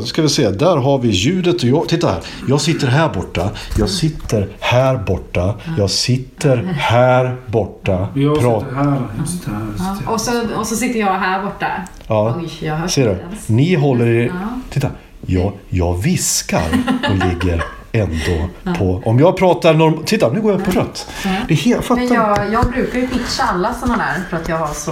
Då ska vi se, där har vi ljudet och jag, titta här. Jag sitter här borta, jag sitter här borta, jag sitter här borta. Jag sitter här, jag sitter här, jag sitter här. Och så, och så sitter jag här borta. Ja, Oj, jag hörs ser du? Ni håller i... Titta, jag, jag viskar och ligger ändå på... Om jag pratar norm... Titta, nu går jag på rött. Det är helt... Fattar Men jag, jag brukar ju pitcha alla sådana där för att jag har så...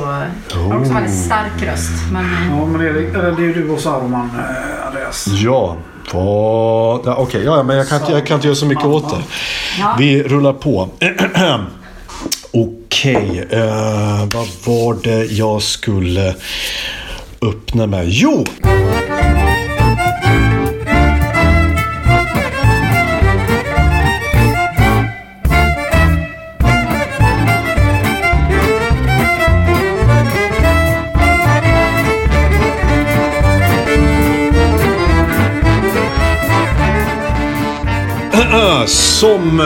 Jag har också väldigt stark röst. Men Ja, men Erik, eh, det är ju du och Saruman, eh, Andreas. Ja. Vad... Ja, Okej, ja, men jag kan, inte, jag kan inte göra så mycket åt det. Ja. Vi rullar på. Okej, eh, vad var det jag skulle öppna med? Jo! Som...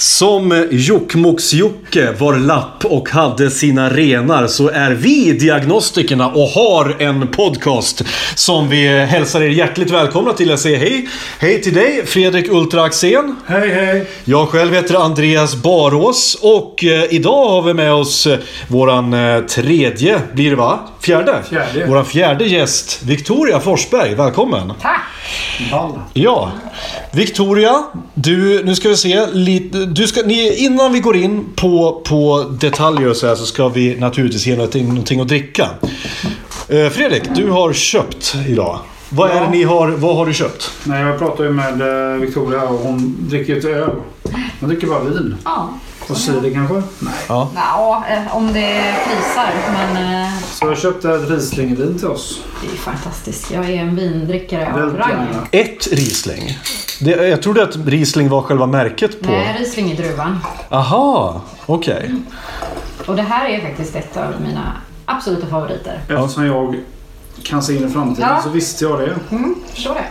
Som Jokkmokks-Jocke var lapp och hade sina renar så är vi diagnostikerna och har en podcast som vi hälsar er hjärtligt välkomna till. Jag säger hej. Hej till dig Fredrik Ultra Axén. Hej, hej! Jag själv heter Andreas Barås och eh, idag har vi med oss eh, våran eh, tredje, blir det va? Fjärde? Fjärde. Våran fjärde gäst, Victoria Forsberg. Välkommen! tack! Ja, Victoria, du, nu ska vi se. Lite, du ska, ni, innan vi går in på, på detaljer och så här så ska vi naturligtvis ge någonting, någonting att dricka. Eh, Fredrik, du har köpt idag. Vad är det ni har, vad har du köpt? Nej, jag pratade ju med eh, Victoria och hon dricker ju inte öl. Hon dricker bara vin. Ja. Och cider kanske? Nej. Ja, eh, om det prisar. Men eh, Så jag köpte ett Riesling-vin till oss. det är ju fantastiskt. Jag är en vindrickare av rang. Ett Riesling. Det, jag trodde att Riesling var själva märket på... Nej, Riesling är druvan. Aha, okej. Och det här är faktiskt ett av mina absoluta favoriter. Eftersom jag kan se in i framtiden Ja. så visste jag det. Mm, förstår det.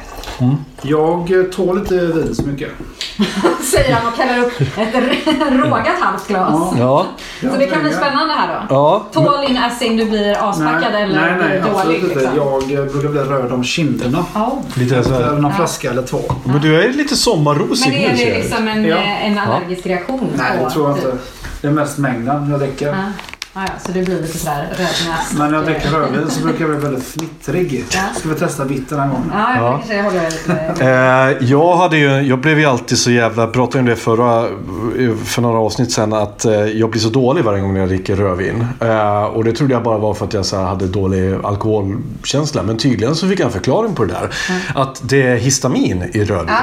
Jag eh, tål inte vin så mycket. Säger han och kallar upp ett rågat halvt glas. Ja, Så det kan bli spännande här då. ja. Tål in as in du blir aspackad nej, eller nej, nej, dålig absolut inte. liksom. Jag brukar bli röd om kinderna. Ja. Lite så här. någon flaska eller två. Men du är lite sommarrosig Men är det jag. liksom en, Ja. en allergisk reaktion? Nej, det tror jag typ? inte. Det är mest mängden jag dricker. Ja. Ah, ja, så du blir lite sådär rödnäs. Men när jag dricker rödvin så brukar jag bli väldigt fnittrig. Ska vi testa vitt den här gången? Ja, jag Ja. jag håller lite... Eh, jag, hade ju, jag blev ju alltid så jävla, pratade om det förra, för några avsnitt sen, att eh, jag blir så dålig varje gång jag dricker rödvin. Eh, och det trodde jag bara var för att jag så här, hade dålig alkoholkänsla. Men tydligen så fick jag en förklaring på det där. Att det är histamin i rödvin.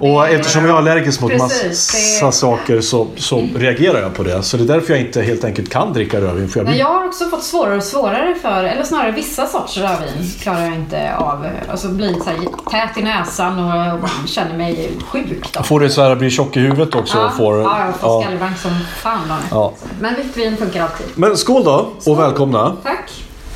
Ja, och det eftersom jag är allergisk mot Precis, massa det- saker så, så reagerar jag på det. Så det är därför jag inte helt enkelt kan dricka rödvin. Jag Men jag har också fått svårare och svårare för, eller snarare vissa sorts rödvin klarar jag inte av. Alltså blir så här tät i näsan och, känner mig sjuk. Då. Får du så här, blir tjock i huvudet också? Ja, och får, ja, jag får ja. skallbank som fan. Ja. Men vitt vin funkar alltid. Men skål då och välkomna. Tack.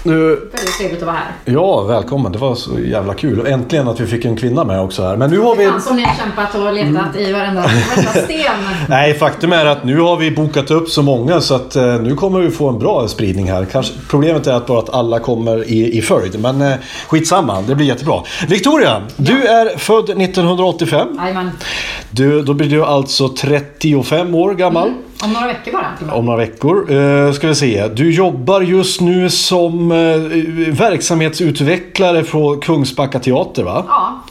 Nu, Väldigt trevligt att vara här. Ja, välkommen. Det var så jävla kul. Äntligen att vi fick en kvinna med också här. Men nu har vi... Som ni har kämpat och letat i varenda, varenda sten. Nej, faktum är att nu har vi bokat upp så många så att eh, nu kommer vi få en bra spridning här. Kanske, problemet är att bara att alla kommer i, i följd. Men eh, skitsamma, det blir jättebra. Victoria, du är född 1985. Jajamän. Du, då blir du alltså 35 år gammal. Om några veckor bara. Om några veckor. Uh, ska vi se. Du jobbar just nu som uh, verksamhetsutvecklare på Kungsbacka teater va? Ja.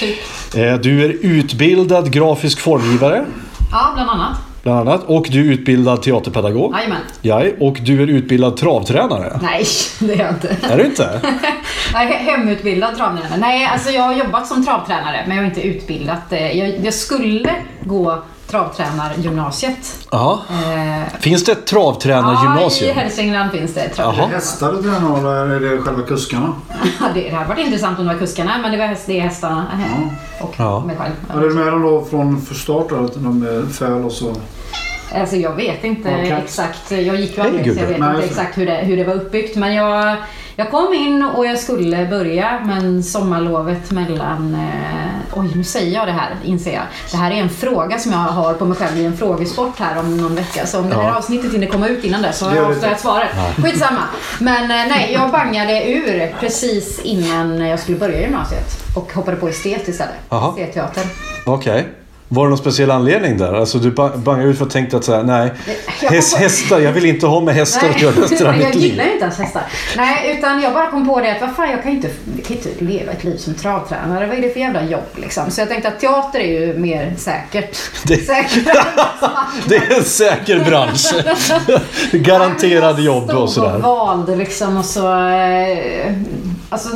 Typ. Eh, Du är utbildad grafisk formgivare. Ja, bland annat. Bland annat. Och du är utbildad teaterpedagog. Jajamän. Ja, och du är utbildad travtränare. Nej, det är jag inte. Är du inte? Jag är hemutbildad travtränare. Nej, alltså jag har jobbat som travtränare men jag har inte utbildat. eh, Jag, jag skulle gå travtränargymnasiet. Ja. Eh, Finns det ett ja, i travtränargymnasium? Hälsingland finns det Jaha. travtränargymnasium. Hästar du tränar eller är det själva kuskarna? Ja, det, det hade varit intressant om det var kuskarna, men det, var häst, det är hästarna eh, och Ja. mig själv. Är du med dem då från start? Att de är föl och så? Alltså jag vet inte Okej. exakt. Jag gick ju aldrig så jag vet Nej, inte det. exakt hur det, hur det var uppbyggt. Men jag, jag kom in och jag skulle börja men sommarlovet mellan... Eh, oj, nu säger jag det här inser jag. Det här är en fråga som jag har på mig själv i en frågesport här om någon vecka. Så om det här Ja. avsnittet hinner komma ut innan dess så har jag avslöjat svaret. Skitsamma. Men eh, nej, jag bangade ur precis innan jag skulle börja gymnasiet. Och hoppade på estet istället. Estetteater. Okej. Var det någon speciell anledning där? Alltså du ba- bangade ut för att tänkte att så här, nej, Jag häst, hästar, jag vill inte ha med hästar att göra resten av jag mitt liv. gillar ju inte ens hästar. Nej, utan jag bara kom på det att vad fan, jag kan ju inte, jag kan inte leva ett liv som travtränare. Vad är det för jävla jobb liksom? Så jag tänkte att teater är ju mer säkert. Det-. Det är en säker bransch. Garanterad jobb och Jag stod sådär. och valde liksom och så... Eh, alltså,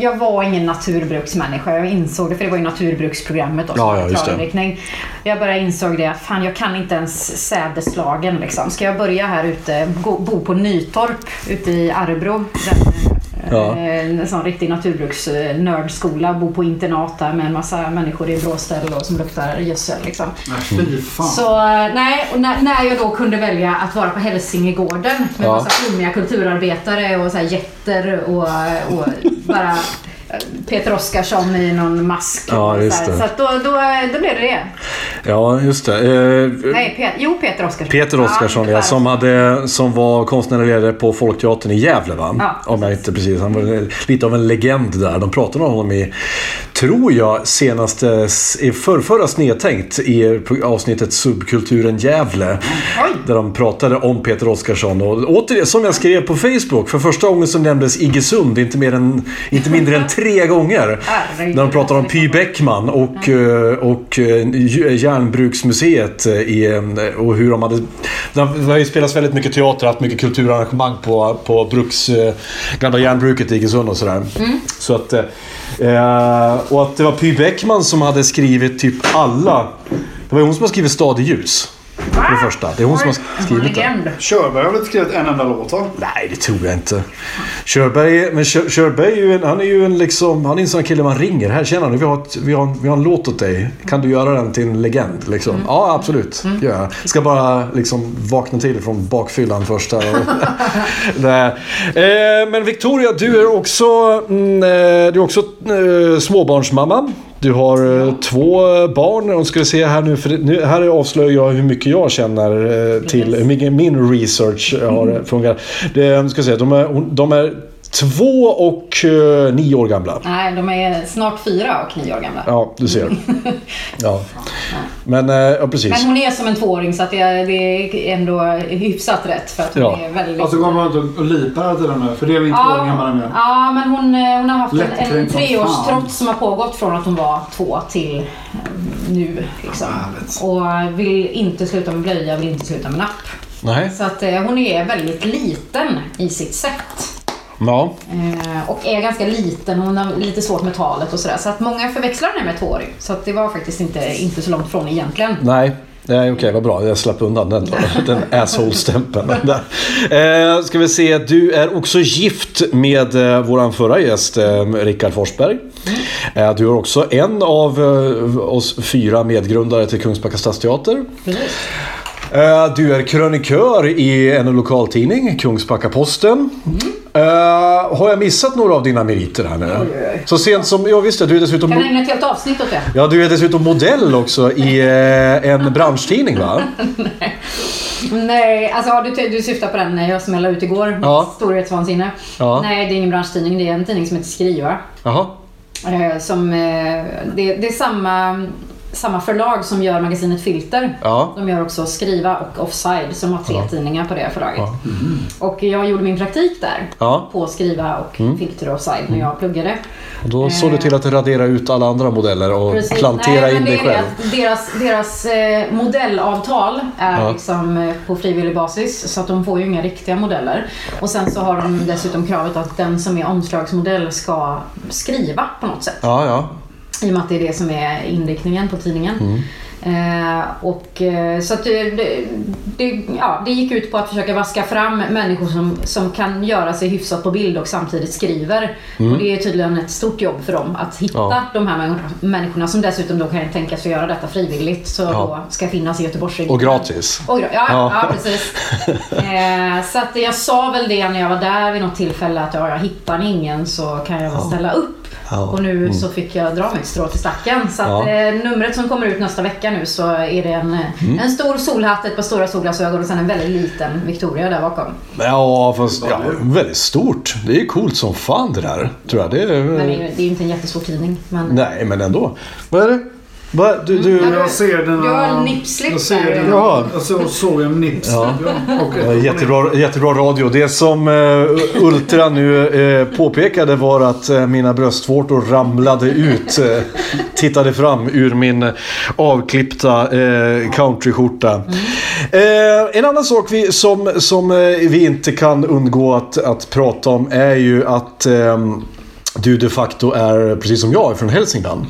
jag var ingen naturbruksmänniska. Jag insåg det, för det var ju naturbruksprogrammet då, Ja, ja. Jag bara insåg det, fan jag kan inte ens sädeslagen liksom. Ska jag börja här ute, bo på Nytorp ute i Arrebro. Den, Ja. eh, En sån riktig naturbruksnördskola. Bo på internat där med en massa människor i bråställ och som luktar gödsel liksom. Nej, fan. Så eh, nej, och när, när jag då kunde välja att vara på Hälsingegården med Ja. massa flummiga kulturarbetare och så här jätter och, och bara Peter Oskarsson i någon mask. Ja, just det. Så då, då, då blev det det. Ja, just det. Eh, Nej, Pe- jo, Peter Oskarsson. Peter Oskarsson, ja, tyvärr. som, hade, som var konstnärlig ledare på Folkteatern i Gävle va? Ja, Om jag inte precis. Han var lite av en legend där. De pratade om honom i, tror jag, senaste, i förrförra Snedtänkt i avsnittet Subkulturen Gävle. Oj. Där de pratade om Peter Oskarsson. Och återigen, som jag skrev på Facebook, för första gången så nämndes Iggesund inte, mer än, inte mindre än tre gånger. Herregud. När de pratade om Py Bäckman och, eh, och eh, Järnbruksmuseet eh, i, och hur de hade... Det har ju spelats väldigt mycket teater, haft mycket kulturarrangemang på, på bruks, gamla järnbruket i Iggesund och sådär. Så att, och att det var Py Bäckman som hade skrivit typ alla... Det var ju hon som har skrivit Stad i ljus. För det första. Det är hon som har skrivit det. legend. Körberg har väl inte skrivit en enda låt va? Nej, det tror jag inte. Körberg, men Kör, Körberg är ju en, han är ju en liksom, han är en sån kille man ringer. Här, tjena nu, vi har, ett, vi, har, en- vi har en låt åt dig. Kan du göra den till en legend? Liksom? Ja, absolut. Gör jag. Ska bara liksom vakna till från bakfyllan första. Och, Nej. eh, men Victoria, du är också, mm, eh, du är också eh, småbarnsmamma. Du har eh, två eh, barn. Och ska vi se här nu, för nu, här avslöjar jag hur mycket jag känner eh, till hur mycket min research har Mm. eh, fungerat. Det, ska se, de, är, de är två och eh, nio år gamla. Nej, de är snart fyra och nio år gamla. Ja, du ser. Ja. Men, eh, ja precis. Men hon är som en tvååring så att det, det är ändå hyfsat rätt för att hon Ja. är väldigt... Alltså går man runt och lipar till den nu? För det är vi inte Ja, två gamla med. ja, men hon, eh, hon har haft en, en Lättkränkt som treårstrots som har pågått från att hon var två till eh, nu. Liksom. Härligt. Och vill inte sluta med blöja, vill inte sluta med napp. Nej. Så att eh, hon är väldigt liten i sitt sätt. Ja. Eh, och är ganska liten, hon har lite svårt med talet och sådär. Så att många förväxlar henne med tvååring. Så att det var faktiskt inte, inte så långt från egentligen. Nej. Nej, okej, vad bra. Jag slapp undan den, den asshole-stämpeln. Eh, ska vi se, du är också gift med eh, vår förra gäst, eh, Rickard Forsberg. Eh, du är också en av eh, oss fyra medgrundare till Kungsbacka stadsteater. Precis. Eh, Du är krönikör i en lokaltidning, Kungsbacka-Posten. Eh, har jag missat några av dina meriter här nu? Oj, oj, oj. Så sent som, ja visst du är dessutom... Kan ägna ett helt avsnitt åt det? Ja, du är dessutom modell också i eh, en branschtidning va? Nej, alltså ja, du, du syftar på den jag smällde ut igår. Ja. Storhetsvansinne. Ja. Nej, det är ingen branschtidning. Det är en tidning som heter Skriva. Jaha. Eh, som, eh, det, det är samma, samma förlag som gör magasinet Filter. Ja. De gör också Skriva och Offside som har tre tidningar på det förlaget. Ja. Och jag gjorde min praktik där. Ja. Mm. På Skriva och Filter och Offside när jag pluggade. Och då såg du till att radera ut alla andra modeller och Precis. plantera Nej, in dig själv. Deras, deras eh, modellavtal är Ja. liksom eh, på frivillig basis så att de får ju inga riktiga modeller. Och sen så har de dessutom kravet att den som är omslagsmodell ska skriva på något sätt. Ja, ja. I och med att det är det som är inriktningen på tidningen. Mm. Eh, och, eh, så att det, det, ja, det gick ut på att försöka vaska fram människor som, som kan göra sig hyfsat på bild och samtidigt skriver. Och det är tydligen ett stort jobb för dem att hitta Ja. de här människorna- som dessutom då kan tänka sig göra detta frivilligt. Så Ja. då ska finnas i Göteborgsregionen. Och gratis. Och, ja, Ja. ja. precis. eh, så att jag sa väl det när jag var där vid något tillfälle att ja, jag hittar ni ingen så kan jag väl ställa upp. Ja. Och nu så fick jag dra mitt strå till stacken. Så att, Ja. eh, numret som kommer ut nästa vecka nu så är det en, Mm. en stor solhatt, ett par stora solglasögon och sen en väldigt liten Victoria där bakom. Ja, fast ja, väldigt stort. Det är coolt som fan det där. Tror jag. Det är, Men det är ju det är ju inte en jättestor tidning. Men... Nej, men ändå. Vad är det? Vad, du, du, Ja, Jag ser den. Du har en nipslip Jag ser där. Ja. Jag så, såg en nips. Ja. Ja, jättebra, jättebra radio. Det som uh, Ultra nu eh, påpekade var att eh, mina bröstvårtor ramlade ut. tittade fram ur min avklippta uh, countryskjorta. Eh, en annan sak vi, som, som vi inte kan undgå att, att prata om är ju att ehm, du de facto är, precis som jag, från Hälsingland.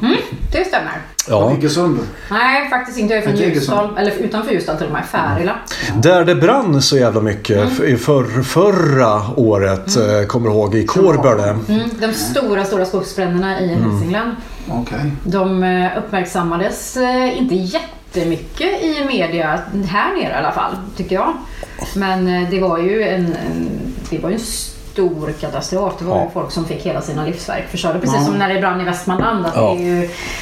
Det stämmer. Ja. Iggesund. Nej, faktiskt inte. Jag är från Ljusdal. Eller utanför Ljusdal till och med. Färila. Där det brann så jävla mycket Mm. för, förra året, eh, kommer du ihåg, i Kårböle. Mm, de stora, stora skogsbränderna i Hälsingland. Okej. De eh, uppmärksammades eh, inte jättemycket i media, här nere i alla fall, tycker jag. Men det var ju en, en, det var ju en stor katastrof. Det var Ja. ju folk som fick hela sina livsverk förstörda. Precis Ja. som när det brann i Västmanland. Att Ja. det, är ju,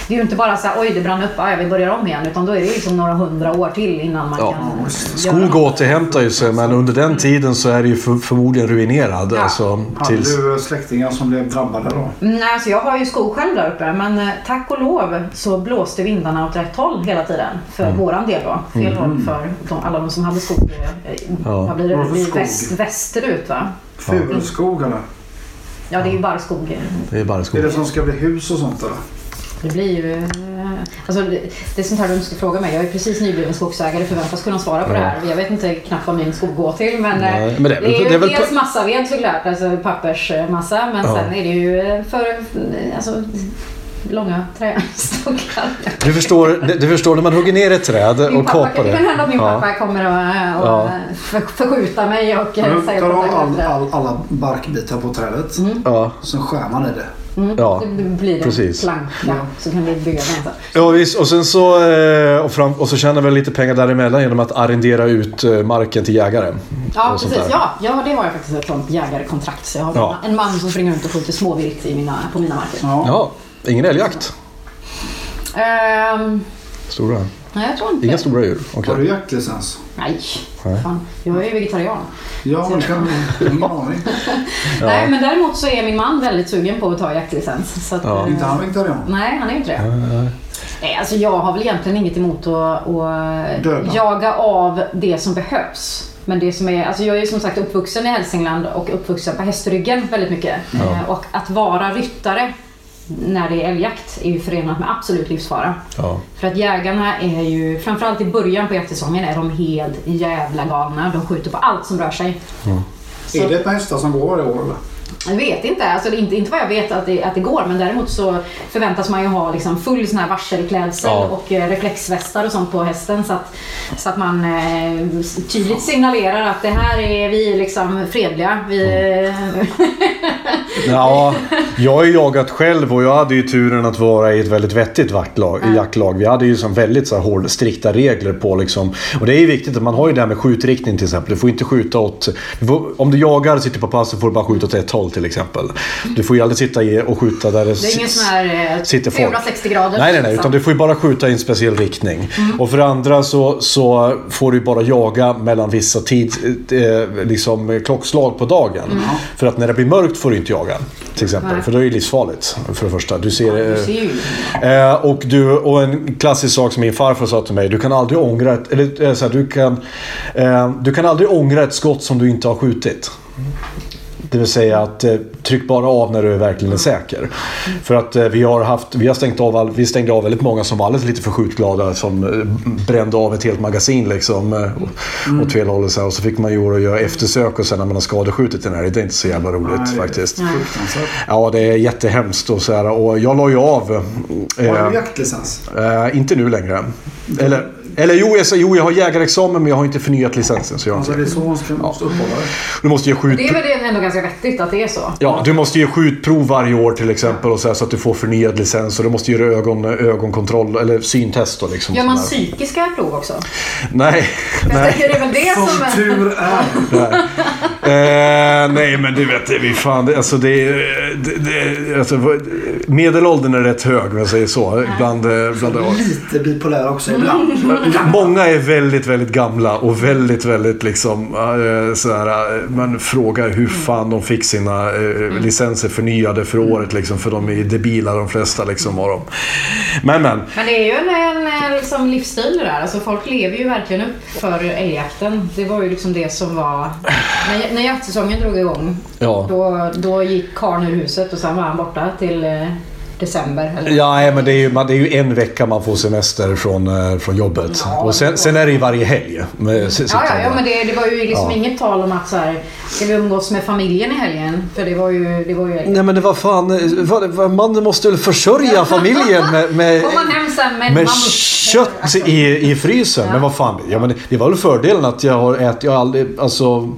det är ju inte bara så här, oj det brann upp, ja, vi börjar om igen. Utan då är det ju liksom några hundra år till innan man Ja. kan Skog återhämtar ju sig men under den tiden så är det ju för, förmodligen ruinerad. Ja. Alltså, Hade tills... du släktingar som blev drabbade då? Nej, alltså jag har ju skog själv där uppe men eh, tack och lov så blåste vindarna åt rätt håll hela tiden. För våran del då. Fel håll för de, alla de som hade skog. eh, Ja. Vad blir det? Väst, västerut va? Furskog eller? Ja, det är ju bara skog. Det är bara Är skog. det som ska bli hus och sånt eller? Det blir ju... eh, Alltså det, det är sånt här du ska fråga mig. Jag är precis nybliven skogsägare förväntas kunna svara på Ja. det här. Jag vet inte knappt vad min skog går till men, eh, Nej, men det är det är ju det är väl dels massaved såklart, alltså pappersmassa. Men Ja. sen är det ju eh, för alltså, långa trästockar. Du förstår, du förstår när man hugger ner ett träd Min och kapar det kan det. hända att min Ja. pappa kommer att och, Ja. för, förskjuta mig och Man säga tar all, all, alla barkbitar på trädet. Ja, Sen skär man i det. mm, ja. det blir en precis. planka Ja. så kan vi bygga den ja visst. Och sen så, eh, och, fram, och så tjänar väl lite pengar däremellan genom att arrendera ut eh, marken till jägare. Ja, och precis. Ja, ja, det har jag faktiskt ett sånt jägarkontrakt. Så jag har Ja. en man som springer runt och skjuter småvilt i mina, på mina marker. Ja. Ja, ingen älgjakt. Ehm, Stora. nej, jag tror inte Inga stora djur. Okej. Har du jaktlicens? Nej, Nej. fan. Jag är ju vegetarian. Ja, men kan ingen aning. Nej, men däremot så är min man väldigt sugen på att ta jaktlicens. Så att, Ja. eh, Inte han vegetarian? Nej, han är inte det. Nej, alltså jag har väl egentligen inget emot att, att jaga av det som behövs. Men det som är, alltså jag är ju som sagt uppvuxen i Hälsingland och uppvuxen på hästryggen väldigt mycket. Eh, Och att vara ryttare när det är älgjakt är ju förenat med absolut livsfara. Ja. För att jägarna är ju, framförallt i början på jaktsäsongen, är de helt jävla galna. De skjuter på allt som rör sig. Så- Är det ett par hästar som går i år eller? Jag vet inte, alltså inte, inte vad jag vet att det, att det går men däremot så förväntas man ju ha liksom full sån här varselklädsel Ja. och eh, reflexvästar och sånt på hästen så att, så att man eh, tydligt signalerar att det här är vi liksom fredliga. Vi, Ja, jag har ju jagat själv och jag hade ju turen att vara i ett väldigt vettigt vaktlag, jaktlag. Vi hade ju som väldigt så här hård, strikta regler på liksom. Och det är ju viktigt att man har ju det här med skjutriktning till exempel. Du får inte skjuta åt... du får, om du jagar och sitter på pass så får du bara skjuta åt ett håll till exempel. Du får ju aldrig sitta i och skjuta där det, det är ingen sån här eh, sitter folk. 360 grader. Nej, nej, nej. liksom. Utan du får ju bara skjuta i en speciell riktning. Och för det andra så, så får du bara jaga mellan vissa tid, eh, liksom, klockslag på dagen. För att när det blir mörkt får du inte jaga. Till exempel. Nej. För då är det livsfarligt. För det första. Du ser... Ja, du eh, ser. Eh, och, du, och en klassisk sak som min farfar sa till mig. Du kan aldrig ångra ett, eller, eh, så här, du kan, eh, du kan aldrig ångra ett skott som du inte har skjutit. Det vill säga att eh, tryck bara av när du verkligen är säker. För att eh, vi har haft, vi har stängt av, all, vi stängde av väldigt många som var alldeles lite för skjutglada som eh, brände av ett helt magasin liksom. eh, Mm. Åt fel håll och så, och så fick man ju göra eftersök och sen när man har skadeskjutit den här. Det är inte så jävla roligt Nej, det faktiskt. Fruktansvärt. Ja, det är jättehemskt och så här. Och jag la ju av. Har du jaktlicens? Inte nu längre. Eller, eller jo, jag, jo, jag har jägarexamen men jag har inte förnyat licensen. Så jag Alltså det är så man ska måste uppehålla dig. Du måste ge skjut... Det är väl det ändå ganska vettigt att det är så. Ja, du måste ge skjutprov varje år till exempel och så, här, så att du får förnyad licens. Och du måste göra ögon, ögonkontroll eller syntest. Och liksom, Gör man psykiska prov också? Nej. Jag nej. det är väl det Som som är... tur är. Eh, nej, men du vet, vi fan, det, alltså det, det, det alltså, Medelåldern är rätt hög, om jag säger så. Bland, eh, bland, Lite bipolär också ibland. Många är väldigt, väldigt gamla och väldigt, väldigt liksom eh, sådär, eh, Man frågar hur fan de fick sina eh, licenser förnyade för året liksom. För de är debila de flesta liksom var de. Men men. Men det är ju en, en, liksom livsstil det där. Alltså folk lever ju verkligen upp för älgjakten. Det var ju liksom det som var... När, när jaktsäsongen drog igång, Ja. då, då gick karln ur huset och sen var han borta till december. Eller? Ja, nej, men det är, ju, man, det är ju en vecka man får semester från, eh, från jobbet. Ja, och sen, sen är det ju varje helg. Med, Ja, ja, ja, men det, det var ju liksom Ja. inget tal om att så här, ska vi umgås med familjen i helgen? För det var ju... Det var ju Nej men det var fan, eh, vad, man måste väl försörja familjen med, med, Kom man hem sen med, med mammut. Kött i, i frysen. Ja. Men vad fan, ja, men det, var väl fördelen att jag har ätit, jag har aldrig, alltså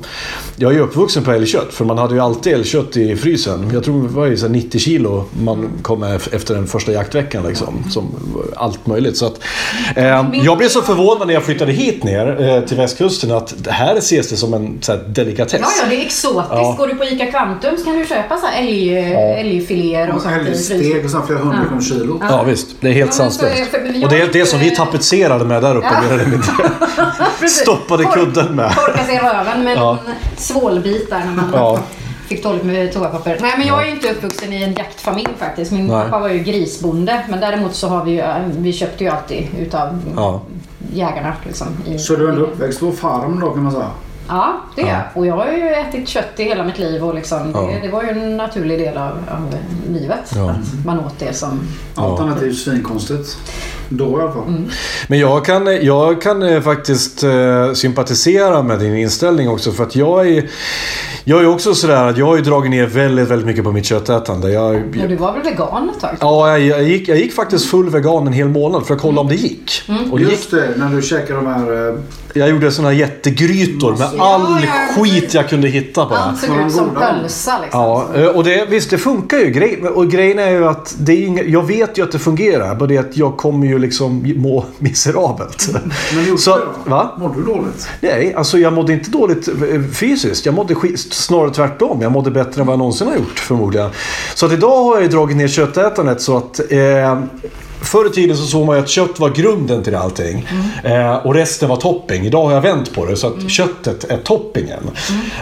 jag är ju uppvuxen på älgkött för man hade ju alltid älgkött i frysen. Jag tror det var ju så här 90 kilo man kom med efter den första jaktveckan liksom. Som allt möjligt. Så att, eh, jag blev så förvånad när jag flyttade hit ner eh, till västkusten att det här ses det som en så här, delikatess. Ja, ja, det är exotiskt. Ja. Går du på ICA Kvantum så kan du köpa så här älg, älgfiléer och Och sånt älgsteg och sen flera hundra kronor kilo. Ja visst, det är helt Ja, så sanslöst. Och det är det som vi tapetserade med där uppe Ja. mer eller mindre. Stoppade Tork- kudden med. Torka sig i röven med Ja. en svålbit där när man Ja. fick dåligt med toapapper. Nej, men jag är ju inte uppvuxen i en jaktfamilj faktiskt. Min Nej. pappa var ju grisbonde. Men däremot så har vi ju, vi köpte ju alltid utav Ja. jägarna. Liksom, i, Så du är ändå uppväxt på farm då kan man säga? Ja, det är Ja. Och jag har ju ätit kött i hela mitt liv och liksom, Ja. det, det var ju en naturlig del av, av livet. Ja. Att man åt det som... Allt annat är ju svinkonstigt. Då i alla fall. Mm. Men jag kan, jag kan eh, faktiskt eh, sympatisera med din inställning också för att jag är jag är också sådär att jag har ju dragit ner väldigt, väldigt mycket på mitt köttätande. Jag, Ja, du var väl vegan ett tag? ja, jag, jag, gick, jag gick faktiskt full vegan en hel månad för att kolla om det gick. Och det gick Just det, när du käkar de här... eh, jag gjorde såna här jättegrytor med Ja, all ja, skit precis. jag kunde hitta bara. Allt såg ut som pölsa liksom. Ja, eh, och det, visst det funkar ju. Grej, och grejen är ju att det är inga, jag vet ju att det fungerar. Bara det att jag kommer ju liksom må miserabelt. Men gjorde Så, det då? va? Mådde du dåligt? Nej, alltså jag mådde inte dåligt eh, fysiskt. Jag mådde skit, snarare tvärtom. Jag mådde bättre än vad jag någonsin har gjort förmodligen. Så att idag har jag ju dragit ner köttätandet så att eh, Förr i tiden så såg man ju att kött var grunden till allting. Eh, och resten var topping. Idag har jag vänt på det så att köttet är toppingen.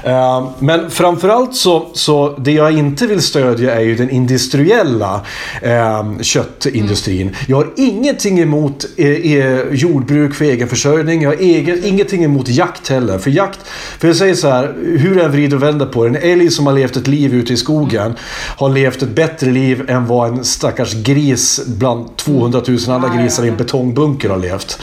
Eh, men framförallt så, så det jag inte vill stödja är ju den industriella eh, köttindustrin. Jag har ingenting emot eh, eh, jordbruk för egen försörjning. Jag har egen, ingenting emot jakt heller. För jakt, för jag säger så här, hur jag vrider och vänder på det. En älg som har levt ett liv ute i skogen har levt ett bättre liv än vad en stackars gris bland 200 000 andra grisar i en betongbunker har levt.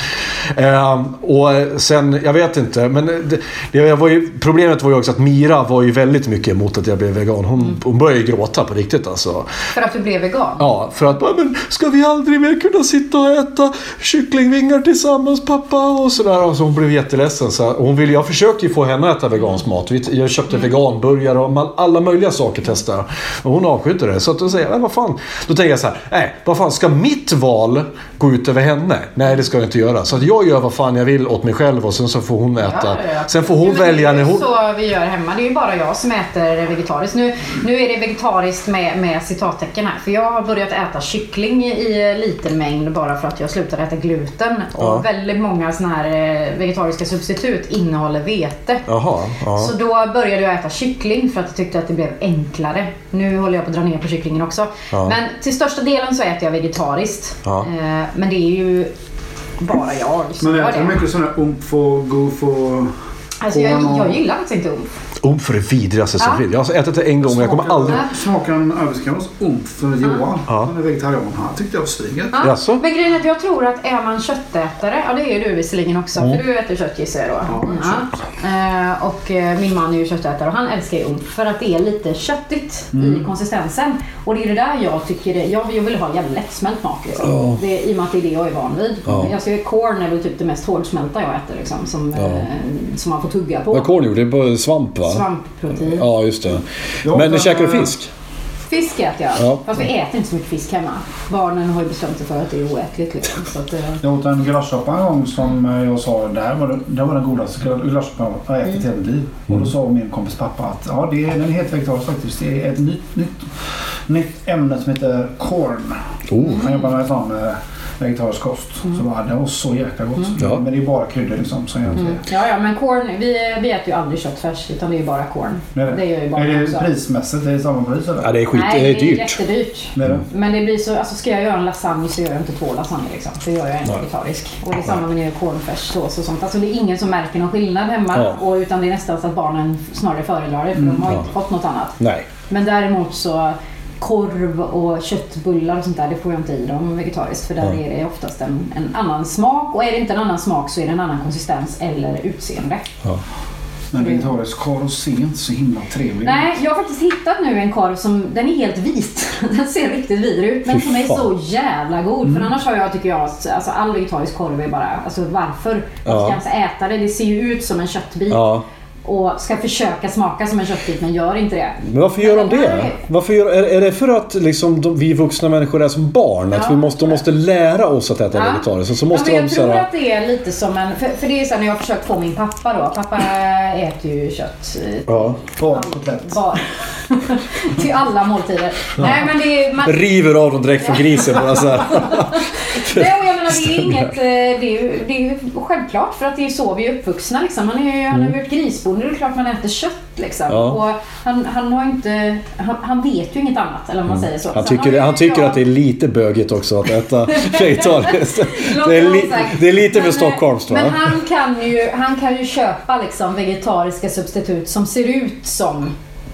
Ehm, och sen, jag vet inte, men det, det var ju, problemet var ju också att Mira var ju väldigt mycket emot att jag blev vegan. Hon, hon började ju gråta på riktigt alltså. För att du blev vegan? Ja, för att men ska vi aldrig mer kunna sitta och äta kycklingvingar tillsammans pappa? Och sådär. Och så hon blev jätteledsen. Så, hon ville, jag försökte ju få henne att äta vegansk mat. Jag köpte veganburgare och alla möjliga saker testade. Och hon avskydde det. Så att då säger jag, "Nej, vad fan. Då tänker jag så här, nej, vad fan, ska mitt val gå ut över henne? Nej, det ska jag inte göra. Så att jag gör vad fan jag vill åt mig själv och sen så får hon äta. Ja, ja. Sen får hon Jo, välja Det när är ju hon... så vi gör hemma. Det är ju bara jag som äter vegetariskt. Nu, nu är det vegetariskt med, med citattecken här. För jag har börjat äta kyckling i liten mängd bara för att jag slutade äta gluten. Ja. Och väldigt många såna här eh, vegetariska substitut innehåller vete. Jaha, ja. Så då började jag äta kyckling för att jag tyckte att det blev enklare. Nu håller jag på att dra ner på kycklingen också. Men till största delen så äter jag vegetariskt. Ja. Eh, Men det är ju bara jag som Men gör äter du det. mycket här umf och goof och... Alltså jag, jag gillar faktiskt inte umf. Umf är det vidrigaste som Ja. finns. Jag har ätit det en gång och jag kommer aldrig... Smakar en arbetskamrat umf för Johan. Han är vegetarian. Han tyckte jag var svinget. Ja, Jaså? Men grejen är att jag tror att är man köttätare, ja det är du visserligen också, för du äter kött gissar jag då. Ja, Ja. Eh, och eh, min man är ju köttätare och han älskar ju umf för att det är lite köttigt i konsistensen. Och det är det där jag tycker, det, jag, jag vill ha jävligt lättsmält mat liksom. Det, I och med att det är det jag är van vid. Ja. Jag ska, corn är väl typ det mest hårdsmälta jag äter liksom, som, eh, som man får tugga på. Vad korn gjorde? Det är bara svamp va? Svampprotein. Ja, just det. Ja, Men men, käkar du fisk? Fisk äter jag. Ja. Fast vi äter inte så mycket fisk hemma. Barnen har ju bestämt sig för att det är oätligt liksom. Så att, eh, Jag åt en gulaschsoppa en gång som jag sa, det här var, det, det var den godaste gulaschsoppan jag har ätit i hela mitt liv. Och då sa min kompis pappa att ja, det är, den är helt vegetarisk faktiskt. Det är ett nytt, nytt, nytt ämne som heter corn. Oh. Han jobbar med sån vegetarisk kost. Så bara, det var så jäkla gott. Ja. Men det är bara kryddor liksom som gör Mm. det. Ja, ja, men corn, vi, vi äter ju aldrig köttfärs utan det är ju bara corn. Det är det. Det gör ju Är barnen det också. prismässigt? Är det samma pris eller? Ja, det är skit. Nej, det är dyrt. jättedyrt. Det är det. Men det blir så, alltså ska jag göra en lasagne så gör jag inte två lasagne liksom. Så gör jag en vegetarisk. Och det är samma med när jag gör cornfärssås och sånt. Alltså det är ingen som märker någon skillnad hemma. Ja. Och, utan det är nästan så att barnen snarare föredrar det för de har inte fått något annat. Nej. Men däremot så korv och köttbullar och sånt där, det får jag inte i dem vegetariskt för där är det oftast en, en annan smak och är det inte en annan smak så är det en annan konsistens eller utseende. Men vegetarisk korv ser inte så himla trevlig ut. Nej, jag har faktiskt hittat nu en korv som den är helt vit. Den ser riktigt vidrig ut men som är så jävla god. För annars har jag, tycker jag, att, alltså all vegetarisk korv är bara, alltså varför? Man ska Ja. ens äta det. Det ser ju ut som en köttbit Ja. Och ska försöka smaka som en köttbit men gör inte det. Men varför gör de det här Varför gör, är, är det för att liksom, de, vi vuxna människor är som barn? Att Ja, vi måste, de måste lära oss att äta Ja. vegetariskt. Så måste ja, men de jag tror säga... att det är lite som en... För, för det är så här, när jag har försökt få min pappa då. Pappa äter ju kött. eh, Ja. Bara. till alla måltider. Nej men det är... Man, River av dem direkt från grisen bara så menar, det är inget... eh, Det är, ju- det är ju självklart för att det är så vi är uppvuxna. Liksom. Han, är, ju- han har ju varit grisbonde, det är klart man äter kött. Liksom. Mm. Ja. Och han, han, har inte, han, han vet ju inget annat, eller om man säger så. Mm. Han Så har tycker, ju- han tycker att det är lite bögigt också att äta vegetariskt. Det är, li, det är lite för stockholmskt va? Men han kan ju, han kan ju köpa liksom vegetariska substitut som ser ut som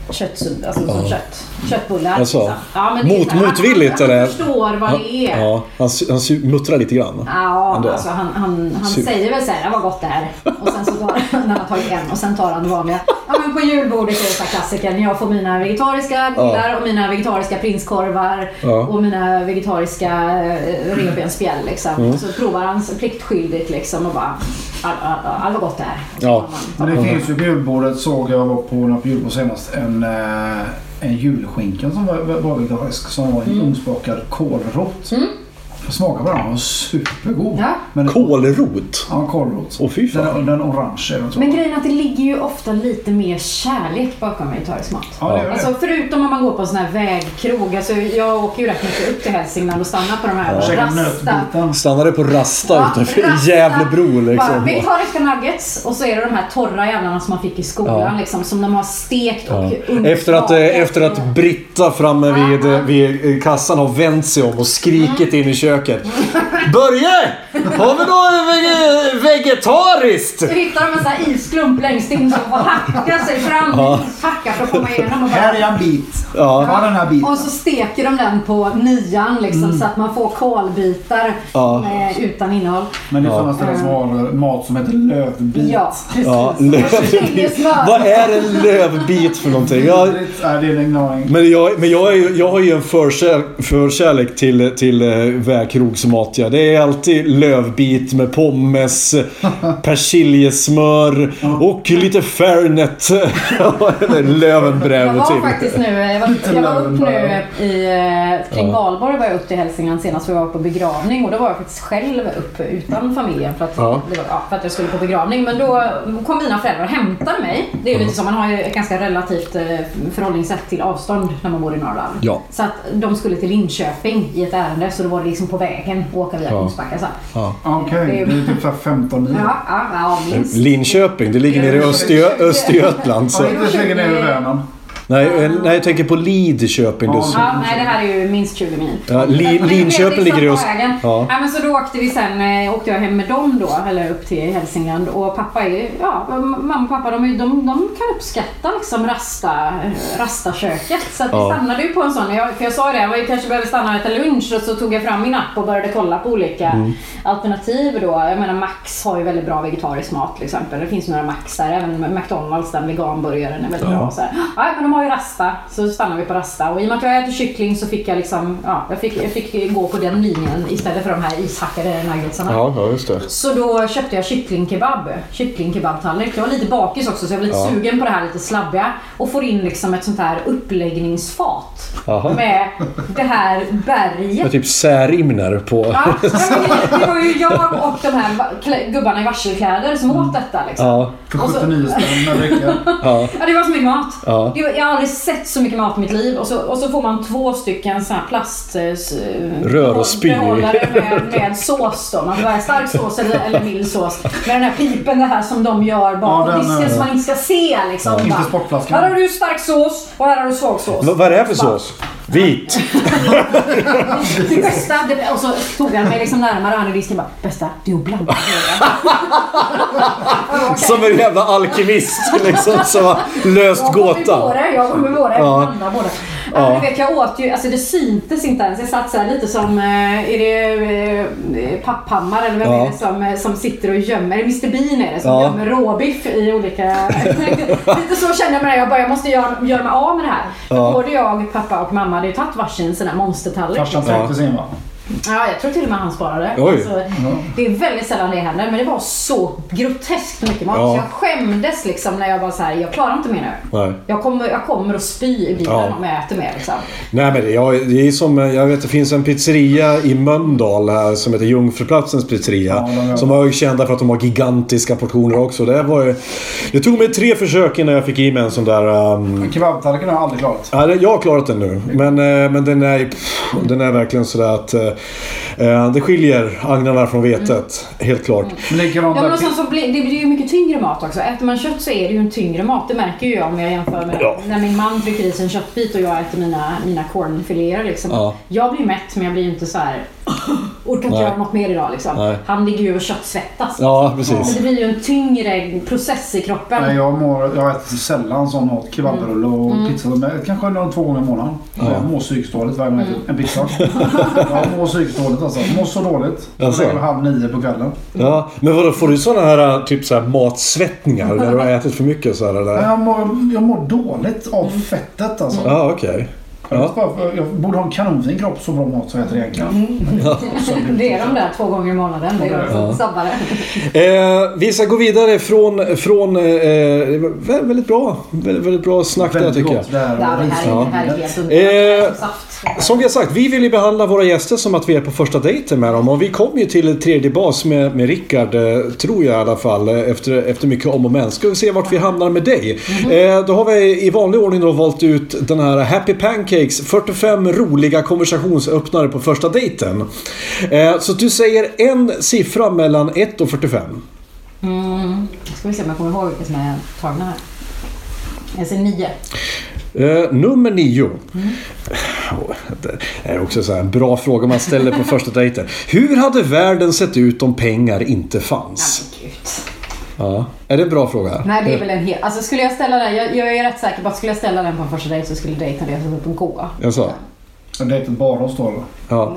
kött, alltså som kött. Köttbullar. Jaså? liksom. Ja, men det Mot- här, motvilligt, han, eller? Han förstår vad det är. Ja, han, han muttrar lite grann. Ja, Ändå. alltså han, han, han Super. säger väl såhär, vad gott det här. Och sen så tar han har tagit en och sen tar han det vanliga. Ja men på julbordet är det klassikern. Jag får mina vegetariska bullar och mina vegetariska prinskorvar Ja. och mina vegetariska eh, revbensspjäll liksom. Mm. Så provar han så pliktskyldigt liksom och bara, all, all, all gott det här. Ja. Men det finns ju på julbordet såg jag var på något julbord senast en, eh, en julskinka som var, var vegetarisk som var en ugnsbakad kålrot. Jag smakade på den, den var supergod. Ja. Men Kålrot? Ja, kålrot. Åh, fy fan. Den, den orange är den så. Men grejen är att det ligger ju ofta lite mer kärlek bakom vegetarisk mat. Ja, det gör det. Alltså förutom om man går på en sån här vägkrog. Alltså jag åker ju rätt mycket upp till Hälsingland och stannar på de här Käka rasta. nötbiten. Stannade på Rasta Ja, utanför rasta. Gävlebro Bara liksom. vegetariska nuggets och så är det de här torra jävlarna som man fick i skolan Ja. liksom, som de har stekt och Ja. Efter att, eh, efter att Britta framme vid, Ja. eh, vid eh, kassan har vänt sig om och skrikit in i köket. Börje! Har vi något vege- vegetariskt? Så hittar de en sån här isklump längst in som får hacka sig fram Ja. ishacka för att komma igenom. Och, Här bara, är en bit. Ja. Ta den här biten. och så steker de den på nian liksom, så att man får kolbitar Ja. eh, utan innehåll. Men det är sådana ställen som har mat som heter lövbit. Ja, precis. Ja, lövbit. Vad är en lövbit för någonting? Jag, men jag, men jag, är, jag har ju en förkär, förkärlek till, till eh, vägkrogsmat. Ja. Det är alltid lövbit med pommes, persiljesmör och lite Fernet. Eller lövenbräv Jag var till. faktiskt nu, jag var, jag var upp nu i, eh, kring Ja. Valborg var jag upp till Hälsingland senast för jag var på begravning och då var jag faktiskt själv uppe utan familjen för att, Ja. det var, ja, för att jag skulle på begravning. Men då kom mina föräldrar och hämtade mig. Det är ju lite så, man har ju ett ganska relativt eh, förhållningssätt till avstånd när man bor i Norrland. Ja. Så att de skulle till Linköping i ett ärende så då var det liksom på vägen att åka via Ja. Kungsbacka. Så. Ja. Okej, det är typ så här 15 mil. Ja, ja, ja, minst. Linköping, det ligger nere i Östergö- Östergötland. Så. Ja, inte så i Vänern. Nej, eh, nej, jag tänker på Lidköping. Ja, du- Ja, nej, det här är ju minst 20 mil. Ja, Li- Linköping ligger vägen. ja. Ja. men så då åkte vi sen, eh, åkte jag hem med dem då, eller upp till Hälsingland. Och pappa är ju- ja, mamma och pappa de, de, de kan uppskatta liksom rasta, eh, rastaköket. Så att vi Ja. stannade ju på en sån. Jag, för jag sa ju det, vi kanske behöver stanna och äta lunch. Och så tog jag fram min app och började kolla på olika Mm. alternativ då. Jag menar Max har ju väldigt bra vegetarisk mat till exempel. Det finns några Max där. Även McDonalds, den veganburgaren är väldigt bra. Så här. Ja, men de har ju Rasta. Så stannade vi på Rasta. Och i och med att jag äter kyckling så fick jag liksom, ja, jag fick, jag fick gå på den linjen istället för de här ishackade nuggetsarna. Ja, ja, just det. Så då köpte jag kycklingkebab. Kycklingkebabtallrik. Jag var lite bakis också så jag var lite Ja. sugen på det här lite slabbiga. Och får in liksom ett sånt här uppläggningsfat. Jaha. Med det här berget Med typ särimner på... Ja, det, det var ju jag och de här gubbarna i varselkläder som åt detta. Liksom. Ja, För Och så- 79 spänn per vecka. ja. Ja, det var så mycket mat. Ja. Det var, jag har aldrig sett så mycket mat i mitt liv. Och så, och så får man två stycken så här plast... eh, Rör och spy. behållare med, med sås då. Man får välja stark sås eller, eller mild sås. Med den här pipen det här som de gör bakom Ja, disken eh, som man inte ska se liksom. Inte Bara, sportflaskan. Här har du stark sås och här har du svag sås. Vad vad är det här för Bara, sås? Vit. Det bästa, det, och så tog han mig liksom närmare han i disken bara Bästa, det är att blanda det. Som en jävla alkemist liksom. Som har löst Jag kom med gåtan. båda, jag kom med jag Ja. båda. Ja. Ja. Du vet, jag åt ju, alltså det syntes inte ens. Jag satt så här lite som, eh, är det eh, Papphammar eller vem Ja. är det som, eh, som sitter och gömmer, Mr Bean är det som Ja. gömmer råbiff i olika... lite så kände jag med det. Jag bara, jag måste göra, göra mig av med det här. Ja. både jag, pappa och mamma hade ju tagit varsin sån här monstertallrik. Farsan Ja. tryckte sin va? Ja, jag tror till och med han sparade. Alltså, det är väldigt sällan det händer, men det var så groteskt mycket mat. Ja. Så jag skämdes liksom när jag var så här, jag klarar inte mer nu. Nej. Jag kommer, jag kommer att spy i bilen Ja. om jag äter mer. Liksom. Nej men det, ja, det är som, jag vet det finns en pizzeria i Mölndal här som heter Jungfruplatsens pizzeria. Ja, som var ju kända för att de har gigantiska portioner också. Det, var, det tog mig tre försök innan jag fick i mig en sån där... Um, Kebabtallriken har jag aldrig klarat. ja, jag har klarat den nu. Men, eh, men den, är, pff, den är verkligen sådär att... eh, det skiljer agnarna från vetet. Helt klart. Likadant Ja, men sen så blir, det blir ju mycket tyngre mat också. Äter man kött så är det ju en tyngre mat. Det märker ju jag om jag jämför med Ja. när min man trycker i sig en köttbit och jag äter mina, mina cornfiléer. Liksom. Ja. Jag blir mätt men jag blir inte så här. orkar inte göra något mer idag. Liksom. Nej. Han ligger ju och köttsvettas. Ja, precis. det blir ju en tyngre process i kroppen. Nej, jag, mår, jag äter sällan sån mat. Kebabrulle och Mm. pizza. Men Kanske någon, två gånger i månaden. Jag mår psykiskt dåligt varje gång jag äter en pizza. jag mår psykiskt dåligt alltså. Mår så dåligt. Alltså? lägger halv nio på kvällen. Ja, men vadå, får du såna här typ så här matsvettningar när du har ätit för mycket? Så här, eller? Jag mår, jag mår dåligt av fettet alltså. Ja, okej. Vet Ja. för- jag borde ha en kanonfin kropp så bra mat som jag äter egentligen. Det är de där två gånger i månaden. Det är Ja. ja. snabbare. Eh, vi ska gå vidare från, från eh, vä- väldigt bra, väldigt, väldigt bra snack där Väldigt tycker jag. här Ja, det här, är- det här är helt underbart. Eh, Som vi har sagt, vi vill ju behandla våra gäster som att vi är på första dejten med dem. Och vi kom ju till tredje bas med, med Rickard, eh, tror jag i alla fall, eh, efter, efter mycket om och men. Ska vi se vart vi hamnar med dig. Eh, då har vi i vanlig ordning då valt ut den här Happy Pancakes 45 roliga konversationsöppnare på första dejten. Eh, så du säger en siffra mellan 1 och 45. Mm. Ska vi se om jag kommer ihåg vilka som är tagna här. Jag säger nio. Eh, nummer nio. Oh, Det är också så här en bra fråga man ställer på första dejten. Hur hade världen sett ut om pengar inte Ja, fanns? gud. Ja. Är det en bra fråga? Nej, det är väl en hel... Alltså skulle jag ställa den, jag, jag är rätt säker på att skulle jag ställa den på en första dejt så skulle dejten letas upp en gåa. Jag sa. Men det är inte bara oss då? Ja.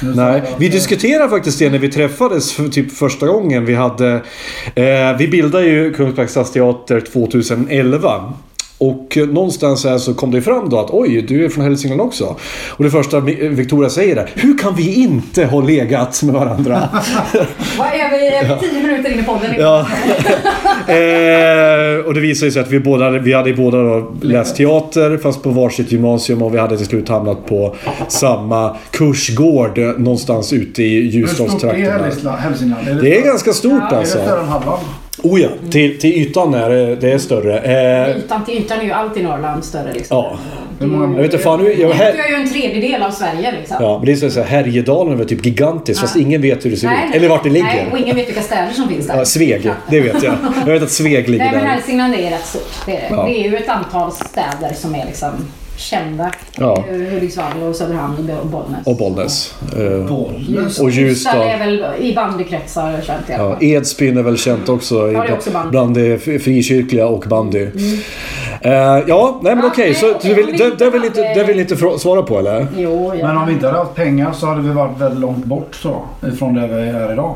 Sa Nej, vi diskuterade faktiskt det när vi träffades för typ första gången. Vi hade... Eh, vi bildade ju Kungsbacka stadsteater 2011. Och någonstans här så kom det fram då att oj, du är från Hälsingland också. Och det första Victoria säger är Hur kan vi inte ha legat med varandra? Vad är vi? Är vi tio minuter in i podden? Ja. eh, och det visade sig att vi, båda, vi hade båda då läst teater fast på varsitt gymnasium och vi hade till slut hamnat på samma kursgård eh, någonstans ute i Hur stort är Ljusdalstrakten. Hälsingland- Hälsingland? Det är ganska stort Ja, Är det Oh ja, till, till ytan är det, det är större. Eh, Ytan till ytan är ju alltid Norrland större liksom. ja. Det är Hur många- Jag vet inte fan, nu- jag- det här- utgör ju en tredjedel av Sverige liksom. Ja, men det är så här, Härjedalen är typ gigantiskt fast ingen vet hur det ser ut. Eller vart det Nej, ligger. och ingen vet vilka städer som finns där. Ja, Sveg, det vet jag. Jag vet att Sveg ligger Nej men där. Hälsingland är rätt stort. Det är, det. Ja. det är ju ett antal städer som är liksom kända. Ja. Ju Hudiksvall och Söderhamn och Bollnäs. Och Bollnäs. Eh, Bollnäs. Och Ljusdal är väl i bandykretsar känt i alla Ja, fall. Edsbyn är väl känt också, Ja, det är också bandy. bland det frikyrkliga och bandy. Eh, ja, nej men Ja, okej. nej, så du vill, det, det, vill inte, det vill inte svara på eller? Jo, ja. Men om vi inte hade haft pengar så hade vi varit väldigt långt bort så, ifrån där vi är idag.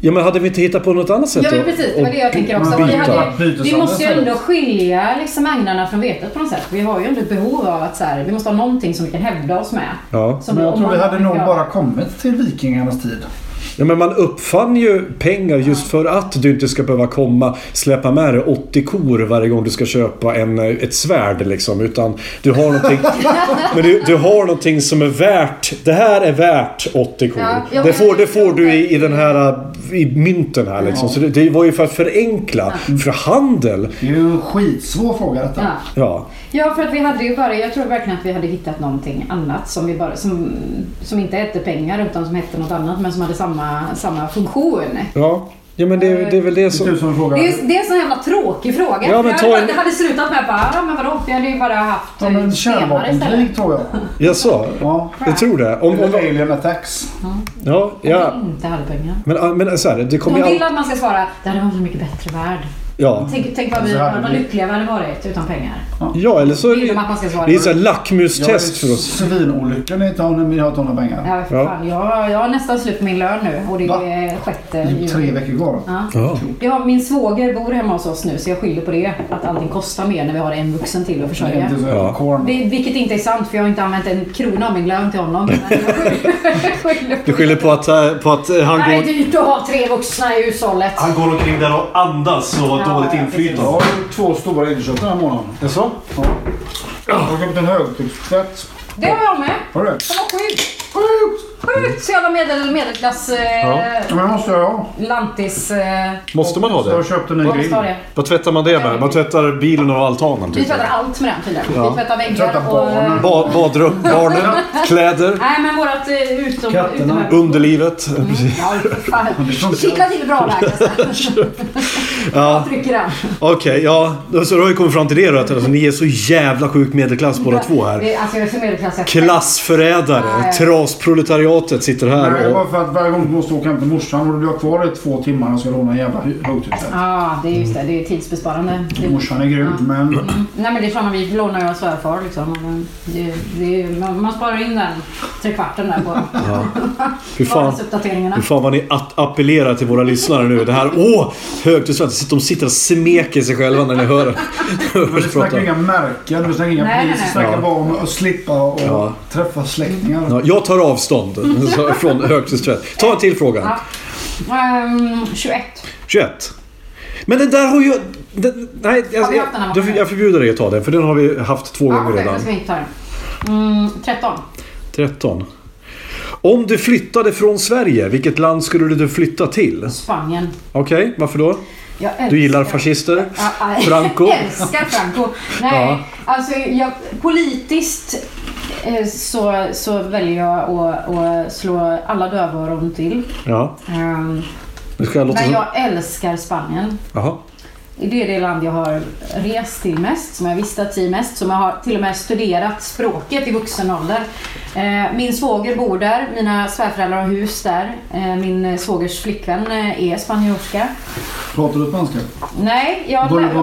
Ja men hade vi inte hittat på något annat sätt Ja men precis, det var det jag tänker också. Vi, hade, vi måste ju ändå skilja liksom agnarna från vetet på något sätt. Vi har ju ändå ett behov av att så här, vi måste ha någonting som vi kan hävda oss med. Ja. Som Men jag tror vi hade nog bara kommit till vikingarnas tid. Ja, men man uppfann ju pengar just för att du inte ska behöva komma släppa med dig 80 kor varje gång du ska köpa en, eh, ett svärd liksom. Utan du har någonting, men du, du har någonting som är värt. Det här är värt 80 kor. Ja, det, får, det får du i, i den här eh, i mynten här liksom. Så det, det var ju för att förenkla. För handel. Det är ju en skitsvår fråga detta. Ja. Ja. Ja, för att vi hade ju bara, jag tror verkligen att vi hade hittat någonting annat som, vi bara, som, som inte hette pengar utan som hette något annat men som hade samma, samma funktion. Ja. Ja men det, det är väl det Det är som... Det är, det är en sån jävla tråkig fråga. Ja, men Jag ta hade, en- Det hade slutat med bara, ja men vadå, vi hade ju bara haft Ja, men eh, kärnvapenkrig tror jag. Jaså? Ja. Jag tror det. Om, om, alien attacks. ja, ja. Om vi inte hade pengar. Men, men så här, det kommer De vill all... att man ska svara, det hade varit en mycket bättre värld. Ja. Tänk, tänk vad, vi, hade vad lyckliga vi hade varit utan pengar. Ja, eller så är det, det är så här Jag lackmustest för oss. Svinolyckan är inte om vi har inte några pengar. Ja, för Ja. fan. Jag, jag har nästan slut på min lön nu och det Va? är sjätte Det är juli. tre veckor kvar. Ja. Ja. Min svåger bor hemma hos oss nu så jag skyller på det. Att allting kostar mer när vi har en vuxen till att Det är försörja. inte så Ja. Det, vilket inte är sant för jag har inte använt en krona av min lön till honom. Skyller- Du skyller på att, eh, på att eh, han Det är går... dyrt att ha tre vuxna i hushållet. Han går omkring där och andas och Ja, dåligt inflytande. Jag har två stora inköp den här månaden. Jaså? Ja. Jag har köpt en högtryckstvätt. Det har jag med. Har du det? Den var sjukt. Sjukt! Sjukt! Så jävla medel, medelklass eh, Ja. Ja, men det måste jag ha. lantis... Eh, Måste man ha Så jag har det? köpt en ny vad grill. det? Vad tvättar man det med? Man tvättar bilen och altanen Vi typ? tvättar allt med den tydligen. Ja. Vi tvättar väggar Tvättar och... barnen. Ba badrum, barnen, kläder, Nej men vårat eh, utom... Katterna. utom underlivet. Ja, för fan. funkar. Kittla till bra där säga. Ja, Trycker den. okej. ja, då- så du har ju kommit fram till det då. Att alltså, ni är så jävla sjukt medelklass båda två här. Det- Alltså jag är så medelklass. jag- Klassförrädare. Nej. Trasproletariatet sitter Nej, här bara och... för att varje gång du måste åka hem till morsan och du blir kvar i två timmar och ska låna en jävla högtryckstvätt. Ja, det är just det. Det är tidsbesparande. Det, Morsan är grym, men nej men det är samma, vi lånar ju av svärfar liksom. Men Det, det, man, man sparar in den trekvarten där på Hur fan, hur fan vad ni att appellerar till våra lyssnare nu. Det här, åh! Högtrycksvatten. De sitter och smeker sig själva när ni hör vi snackar inga märken, vi snackar inga Nej, nej, pris. Vi nej. snackar Ja. bara om att slippa och Ja. träffa släktingar. Ja, jag tar avstånd så- från högtryckstvätt. Ta en till fråga. Ja. Ehm, 21. 21. Men den där har ju... Den, nej, jag, Har jag, många jag förbjuder dig att ta den för den har vi haft två Ja, gånger okej, redan. inte. Mm, 13. 13. Om du flyttade från Sverige, vilket land skulle du flytta till? Spanien. Okej, varför då? Jag. Du gillar fascister? Ja, Franco? Jag älskar Franco. Nej, Ja. alltså jag, politiskt så, så väljer jag att, att slå alla dövöron till. Ja. Nu ska jag låta Men som... jag älskar Spanien. Jaha. Det är det land jag har rest till mest, som jag vistats i mest, som jag har till och med studerat språket i vuxen ålder. Eh, Min svåger bor där, mina svärföräldrar har hus där. Eh, Min svågers flickvän eh, är spanjorska. Pratar du spanska? Nej, jag... Börjar-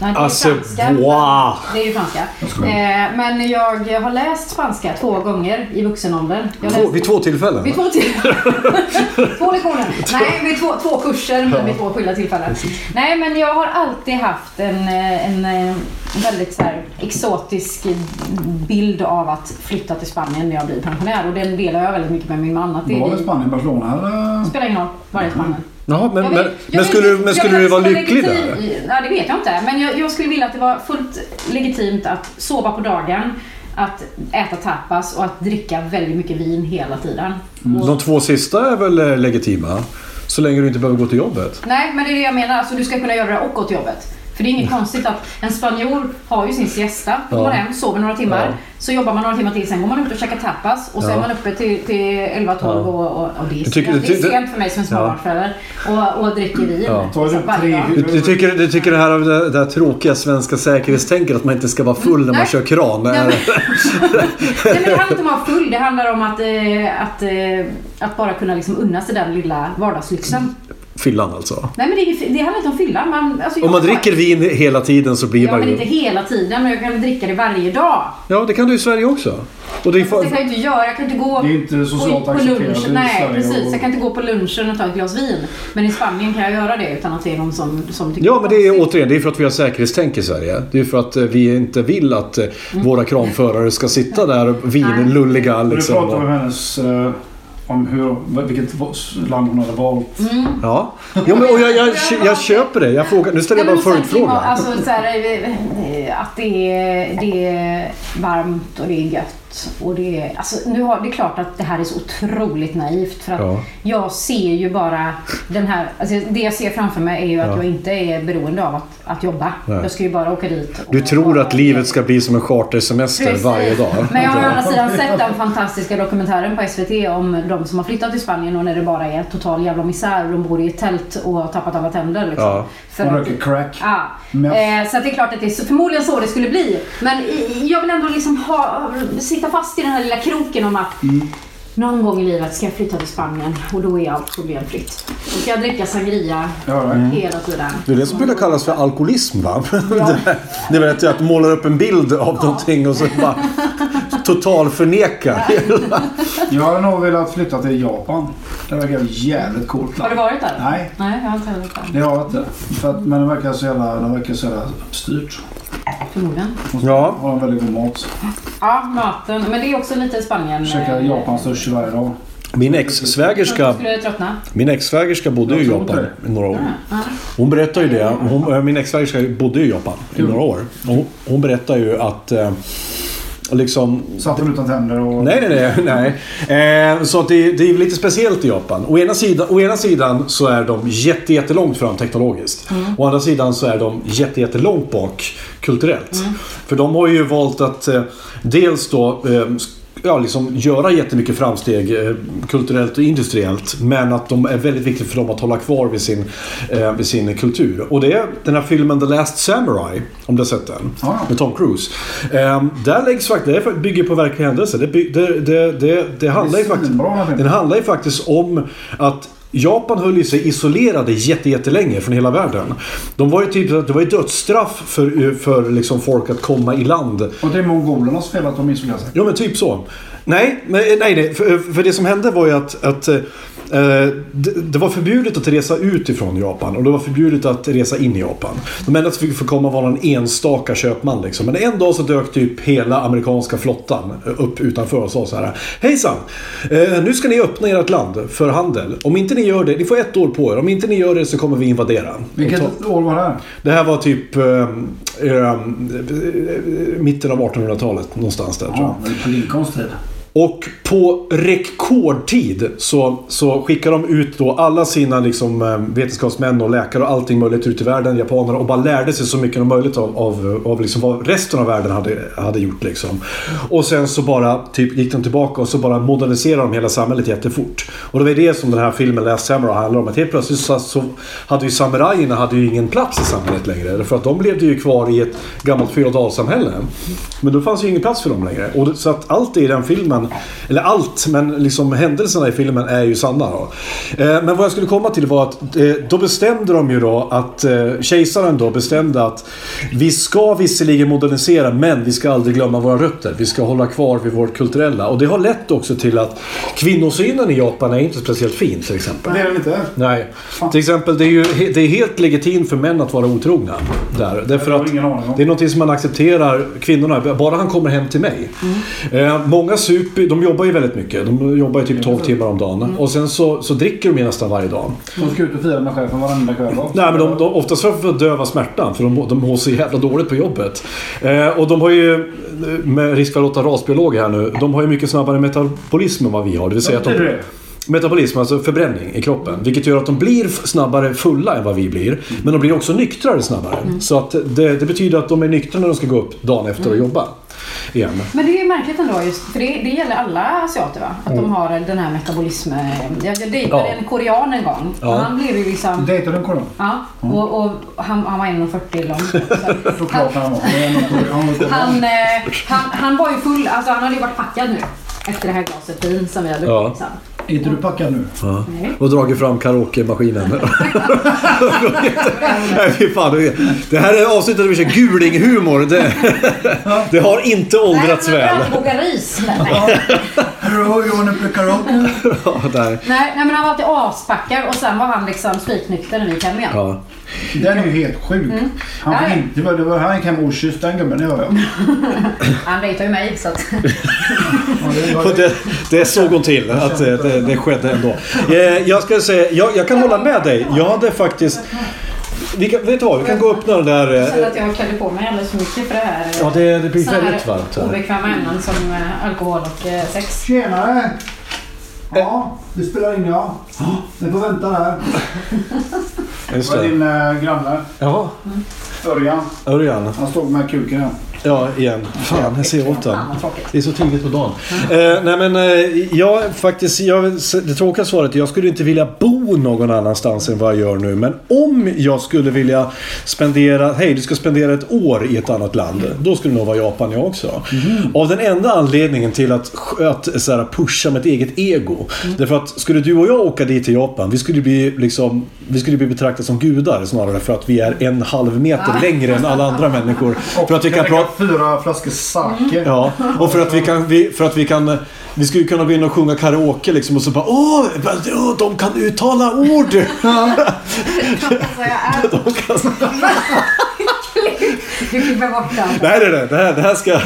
Är... Nej, det är Alltså, franska. wow. Det är ju franska. Eh, men jag har läst spanska två gånger i vuxenåldern. Jag har Två, vid två tillfällen? Vid två tillfällen. två lektioner. Nej, vid två, två kurser men vid två skilda tillfällen. Nej, men jag har alltid haft en, eh, en, eh, väldigt så här, exotisk bild av att flytta till Spanien när jag blir pensionär. Och den delar jag väldigt mycket med min man. Att det, Var det Spanien, Barcelona eller? spelar ingen roll var det är Spanien. Jaha, men, men, men skulle, men jag skulle du vara lycklig legitim- där? Nej, det vet jag inte. Men jag, jag skulle vilja att det var fullt legitimt att sova på dagen, att äta tapas och att dricka väldigt mycket vin hela tiden. Och, De två sista är väl eh, legitima? Så länge du inte behöver gå till jobbet. nej, men det är det jag menar. Alltså, du ska kunna göra det och gå till jobbet. För det är inget konstigt att en spanjor har ju sin siesta. Går Ja. hem, sover några timmar. Ja. Så jobbar man några timmar till, sen går man ut och käkar tapas. Och så Ja. är man uppe till, till 11-12 Ja. och, och, och det är, tycker- det är sent för mig som småbarnsförälder. Och, och dricker vin. Ja. Du. Du, tycker, du tycker det här det, det här tråkiga svenska säkerhetstänket att man inte ska vara full när man Nej. kör kran. Nej, men, nej, men det handlar inte om att vara full. Det handlar om att, eh, att, eh, att bara kunna liksom unna sig den lilla vardagslyxen. Fyllan alltså. Nej men det, är- det handlar inte om fylla. Man, alltså, Om man dricker vin hela tiden så blir Ja man men ju... inte hela tiden. Men jag kan dricka det varje dag. Ja, det kan du i Sverige också. Och det är Det kan jag inte göra. Jag kan inte gå Det är inte socialt på, på accepterat lunch. i Nej precis. och- Jag kan inte gå på lunchen och ta ett glas vin. Men i Spanien kan jag göra det utan att det är någon som, som tycker Ja, men det är konstigt. återigen det är för att vi har säkerhetstänk i Sverige. Det är för att eh, vi inte vill att eh, Mm. våra kranförare ska sitta där vinlulliga Du liksom. pratade om och- hennes... om hur, vilket land hon hade valt. Mm. Ja, jo, men, och jag, jag, jag köper det. Jag frågar, nu ställer jag bara en följdfråga. Alltså, så här, att det är, det är varmt och det är gött. Och det, är, alltså, nu har, det är klart att det här är så otroligt naivt. För att Ja. Jag ser ju bara den här... Alltså, det jag ser framför mig är ju att Ja. jag inte är beroende av att, att jobba. Nej. Jag ska ju bara åka dit. och Du tror att livet ska bli som en chartersemester Precis. varje dag? Men jag har å andra sidan sett den fantastiska dokumentären på SVT om de som har flyttat till Spanien och när det bara är total jävla misär och de bor i ett tält och har tappat alla tänder. Liksom. Ja. För att- röker crack. Ja. Men- Eh, så att det är klart att det är så, förmodligen så det skulle bli. Men jag vill ändå liksom ha, sitta fast i den här lilla kroken om att någon gång i livet ska jag flytta till Spanien och då är allt problemfritt. Då ska jag dricka sangria Ja. Mm. hela tiden. Det är det som brukar kallas för alkoholism va? Ja. Det är väl att du målar upp en bild av någonting och så bara totalförneka. Jag hade nog velat flytta till Japan. Det verkar jävligt coolt Har du varit där? Nej. Nej, jag har inte varit där. Det har jag inte. För att, men det verkar så jävla, det verkar så jävla styrt. Förmodligen. Ja. Har en väldigt god mat. Ja, maten. Men det är också lite Spanien. Käkar eh, Japans sushi varje dag. Min ex-svägerska min ex-svägerska bodde ju i Japan i några år. Hon berättar ju det. Hon, min ex-svägerska bodde i Japan i några år. Hon, hon berättar ju att eh, liksom Satt utan tänder och... Nej, nej, nej. nej. Eh, så att det, det är lite speciellt i Japan. Å ena, sidan, å ena sidan så är de jätte, jättelångt fram teknologiskt. Å andra sidan så är de jätte, jättelångt bak kulturellt. För de har ju valt att eh, dels då eh, Ja, liksom göra jättemycket framsteg eh, kulturellt och industriellt. Men att de är väldigt viktigt för dem att hålla kvar vid sin, eh, vid sin kultur. Och det är den här filmen The Last Samurai. Om du har sett den. Ja. Med Tom Cruise. Eh, där läggs faktiskt, det bygger på verkliga händelser. Det, by- det, det, det, det handlar ju faktiskt, den handlar ju faktiskt om att Japan höll ju sig isolerade jätte, jättelänge från hela världen. De var ju typ, det var ju dödsstraff för, för liksom folk att komma i land. Och det är mongolernas fel att de isolerar sig. Ja men typ så. Nej, men, nej, nej för, för det som hände var ju att, att eh, det, det var förbjudet att resa ut ifrån Japan och det var förbjudet att resa in i Japan. De enda som fick komma var någon enstaka köpman liksom. Men en dag så dök typ hela amerikanska flottan upp utanför och sa så här. Hejsan! Eh, nu ska ni öppna ert land för handel. Om inte ni gör det, ni får ett år på er. Om inte ni gör det så kommer vi invadera. Vilket år var det här? det här var typ eh, eh, mitten av 1800-talet någonstans där tror jag. Ja, det är på Lincolns tid. Och på rekordtid så, så skickar de ut då alla sina liksom, eh, vetenskapsmän och läkare och allting möjligt ut i världen, japanerna, och bara lärde sig så mycket som möjligt av, av, av liksom vad resten av världen hade, hade gjort. Liksom. Och sen så bara typ, gick de tillbaka och så bara moderniserade de hela samhället jättefort. Och det var det som den här filmen Last Samurai handlar om. Att helt plötsligt så, så hade ju samurajerna hade ju ingen plats i samhället längre. För att de levde ju kvar i ett gammalt feodalsamhälle. Men då fanns ju ingen plats för dem längre. Och så att allt i den filmen, eller allt, men liksom händelserna i filmen är ju sanna. Då. Eh, men vad jag skulle komma till var att eh, då bestämde de ju då att eh, kejsaren då bestämde att vi ska visserligen modernisera men vi ska aldrig glömma våra rötter. Vi ska hålla kvar vid vårt kulturella. Och det har lett också till att kvinnosynen i Japan är inte speciellt fin till exempel. Det är det inte. Nej. Till exempel, det är ju det är helt legitimt för män att vara otrogna. Där. Därför att det är något som man accepterar kvinnorna, bara han kommer hem till mig. Eh, många super, de jobbar ju väldigt mycket. De jobbar ju typ 12 timmar om dagen. Och sen så, så dricker de ju nästan varje dag. De ska ut och fira med chefen varenda kväll. va? Nej men de, de, oftast för att döva smärtan för de, de mår så jävla dåligt på jobbet. Eh, och de har ju, med risk för att låta rasbiolog här nu, de har ju mycket snabbare metabolism än vad vi har. Det vill säga att Vad de? Metabolism, alltså förbränning i kroppen. Vilket gör att de blir snabbare fulla än vad vi blir. Men de blir också nyktrare snabbare. Så att det, det betyder att de är nyktra när de ska gå upp dagen efter och jobba. Igen. Men det är ju märkligt ändå, just, för det, det gäller alla asiater va? Att de har den här metabolism... Jag, jag dejtade Ja. en korean en gång. Ja. Han blev ju liksom... Dejtar du en korean? Ja, och, och han, han var 1,40 lång. Så- Såklart han var. Han eh, han, han var ju full, alltså han hade ju varit packad nu. Efter det här glaset vin som vi hade Ja. druckit sen. Är inte du packad nu? Ja. Nej. Och dragit fram karaoke-maskinen. Nej, fy fan. det- Det här är avsnittet där vi kör gulinghumor. Det, det har inte åldrats Nej, väl. men Koka ris. Nej. Hello, you wanna play karaoke? Ja, där. Nej, nej men han var alltid aspackad och sen var han liksom spiknykter när vi gick hem igen. Ja. Den är ju helt sjuk. Han Ja, fick ja. inte, det var, det var, han gick hem okysst den gubben, det gör jag. Han dejtade ju mig så att... Ja, det var- Och det, det såg hon till att det, det, det skedde ändå. Eh, Jag ska säga, jag, jag kan hålla med dig. Jag hade faktiskt... Vi kan, vet du vad? Vi kan gå och öppna den där... Jag känner eh, att jag klädde på mig alldeles för mycket för det här. Ja, det, det blir väldigt varmt här. obekväma ämnen som eh, alkohol och eh, sex. Tjenare! Ja, det spelar in ja. Ni får vänta där. Just Det var din äh, granne, Ja, Örjan. Örjan. Han stod med kuken här. Ja, igen. Fan, jag ser åt den. Det är så tidigt på dagen. Eh, nej men eh, jag faktiskt, jag, det tråkiga svaret är jag skulle inte vilja bo någon annanstans än vad jag gör nu. Men om jag skulle vilja spendera, hej du ska spendera ett år i ett annat land. Då skulle det nog vara Japan jag också. Av den enda anledningen till att, att så här, pusha mitt eget ego. Därför att skulle du och jag åka dit till Japan, vi skulle bli, liksom, vi skulle bli betraktade som gudar snarare. För att vi är en halv meter längre än alla andra människor. För att vi kan prata... fyra flaskor sake. Ja, och för att vi kan... Vi, för att vi kan vi skulle kunna gå in och sjunga karaoke liksom och så bara åh, åh de kan uttala ord! Är... De kan, Du klipper bort den. nej, nej, nej, det här, det här ska...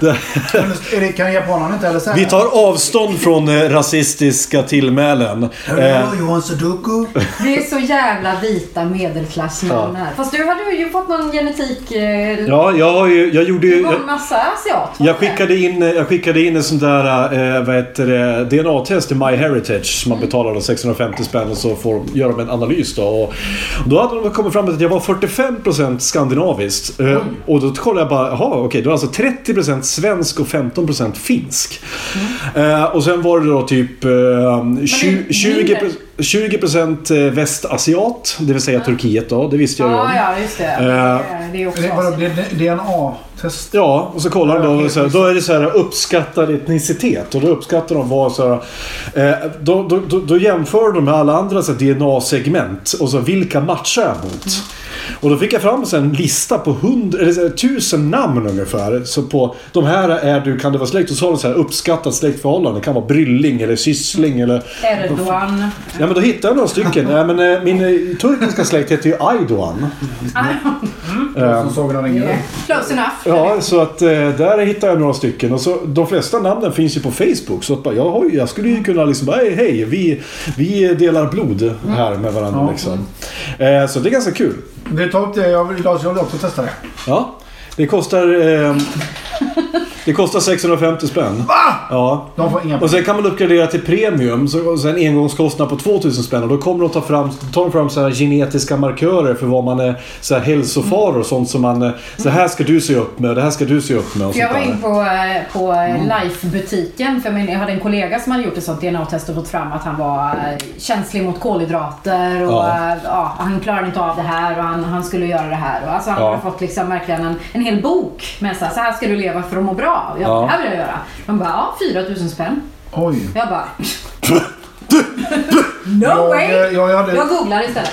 Det, Är det, kan japanerna inte heller säga vi tar avstånd från eh, rasistiska tillmälen. Eh, Hello, you want sudoku? Det är så jävla vita medelklassmän här. Fast du hade ju fått någon genetik... Eh, ja, jag har ju... Jag gjorde Du ju... var Jag, en massa asiat. var jag det? skickade, in, jag skickade in en sån där eh, vad heter det, DNA-test till MyHeritage som man betalar då 650 spänn och så får gör de en analys då. Och då hade de kommit fram till att jag var 45% skandinaviskt. Eh, och då kollade jag bara, jaha okej, då är alltså 30% svensk och 15% finsk. Eh, och sen var det då typ eh, tju- det- 20, 20% västasiat, det vill säga Turkiet då, det visste jag ju om. Ja, ja, just det. Eh, det är också DNA-test. Ja, och så kollar de då, så här, då är det så här uppskattad etnicitet. Och då uppskattar de vad så här, eh, då, då, då, då jämför de med alla andra DNA-segment. Och så vilka matchar jag mot? Och då fick jag fram så en lista på hundra, eller så här, tusen namn ungefär. Så på de här är du, kan det vara släkt? Och så har de så här uppskattat släktförhållande. Det kan vara brylling eller syssling eller... Erdogan. Ja men då hittade jag några stycken. Ja, men, eh, min eh, turkiska släkt heter ju Aydoğan. Som Sagan om ringen. Close enough. Ja, så att eh, där hittar jag några stycken. Och så, de flesta namnen finns ju på Facebook. Så att bara, jag, har, jag skulle ju kunna liksom bara, hej, hej vi, vi delar blod här med varandra. Ja. Liksom. Eh, så det är ganska kul. Vi tar upp det. Jag vill, jag vill också testa det. Ja, det kostar... Eh, Det kostar 650 spänn. Va? Ja. De får inga Och sen kan man uppgradera till premium. Så, och sen engångskostnad på 2000 spänn. Och då kommer de ta fram, tar de fram så här genetiska markörer för vad man är så här hälsofaror och sånt som man... eh, Så här ska du se upp med, det här ska du se upp med och jag var där. in på, eh, på Life-butiken för min, jag hade en kollega som hade gjort ett sånt DNA-test och fått fram att han var eh, känslig mot kolhydrater och Ja. ja. Ja, han klarade inte av det här och han, han skulle göra det här. Och alltså han Ja. hade fått liksom verkligen en, en hel bok med så här, så här ska du leva för att må bra. Jag, Ja. Det här vill jag göra. De bara, ja 4000 spänn. Oj. Jag bara... no Jag, way! eh, jag hade... Jag googlar istället.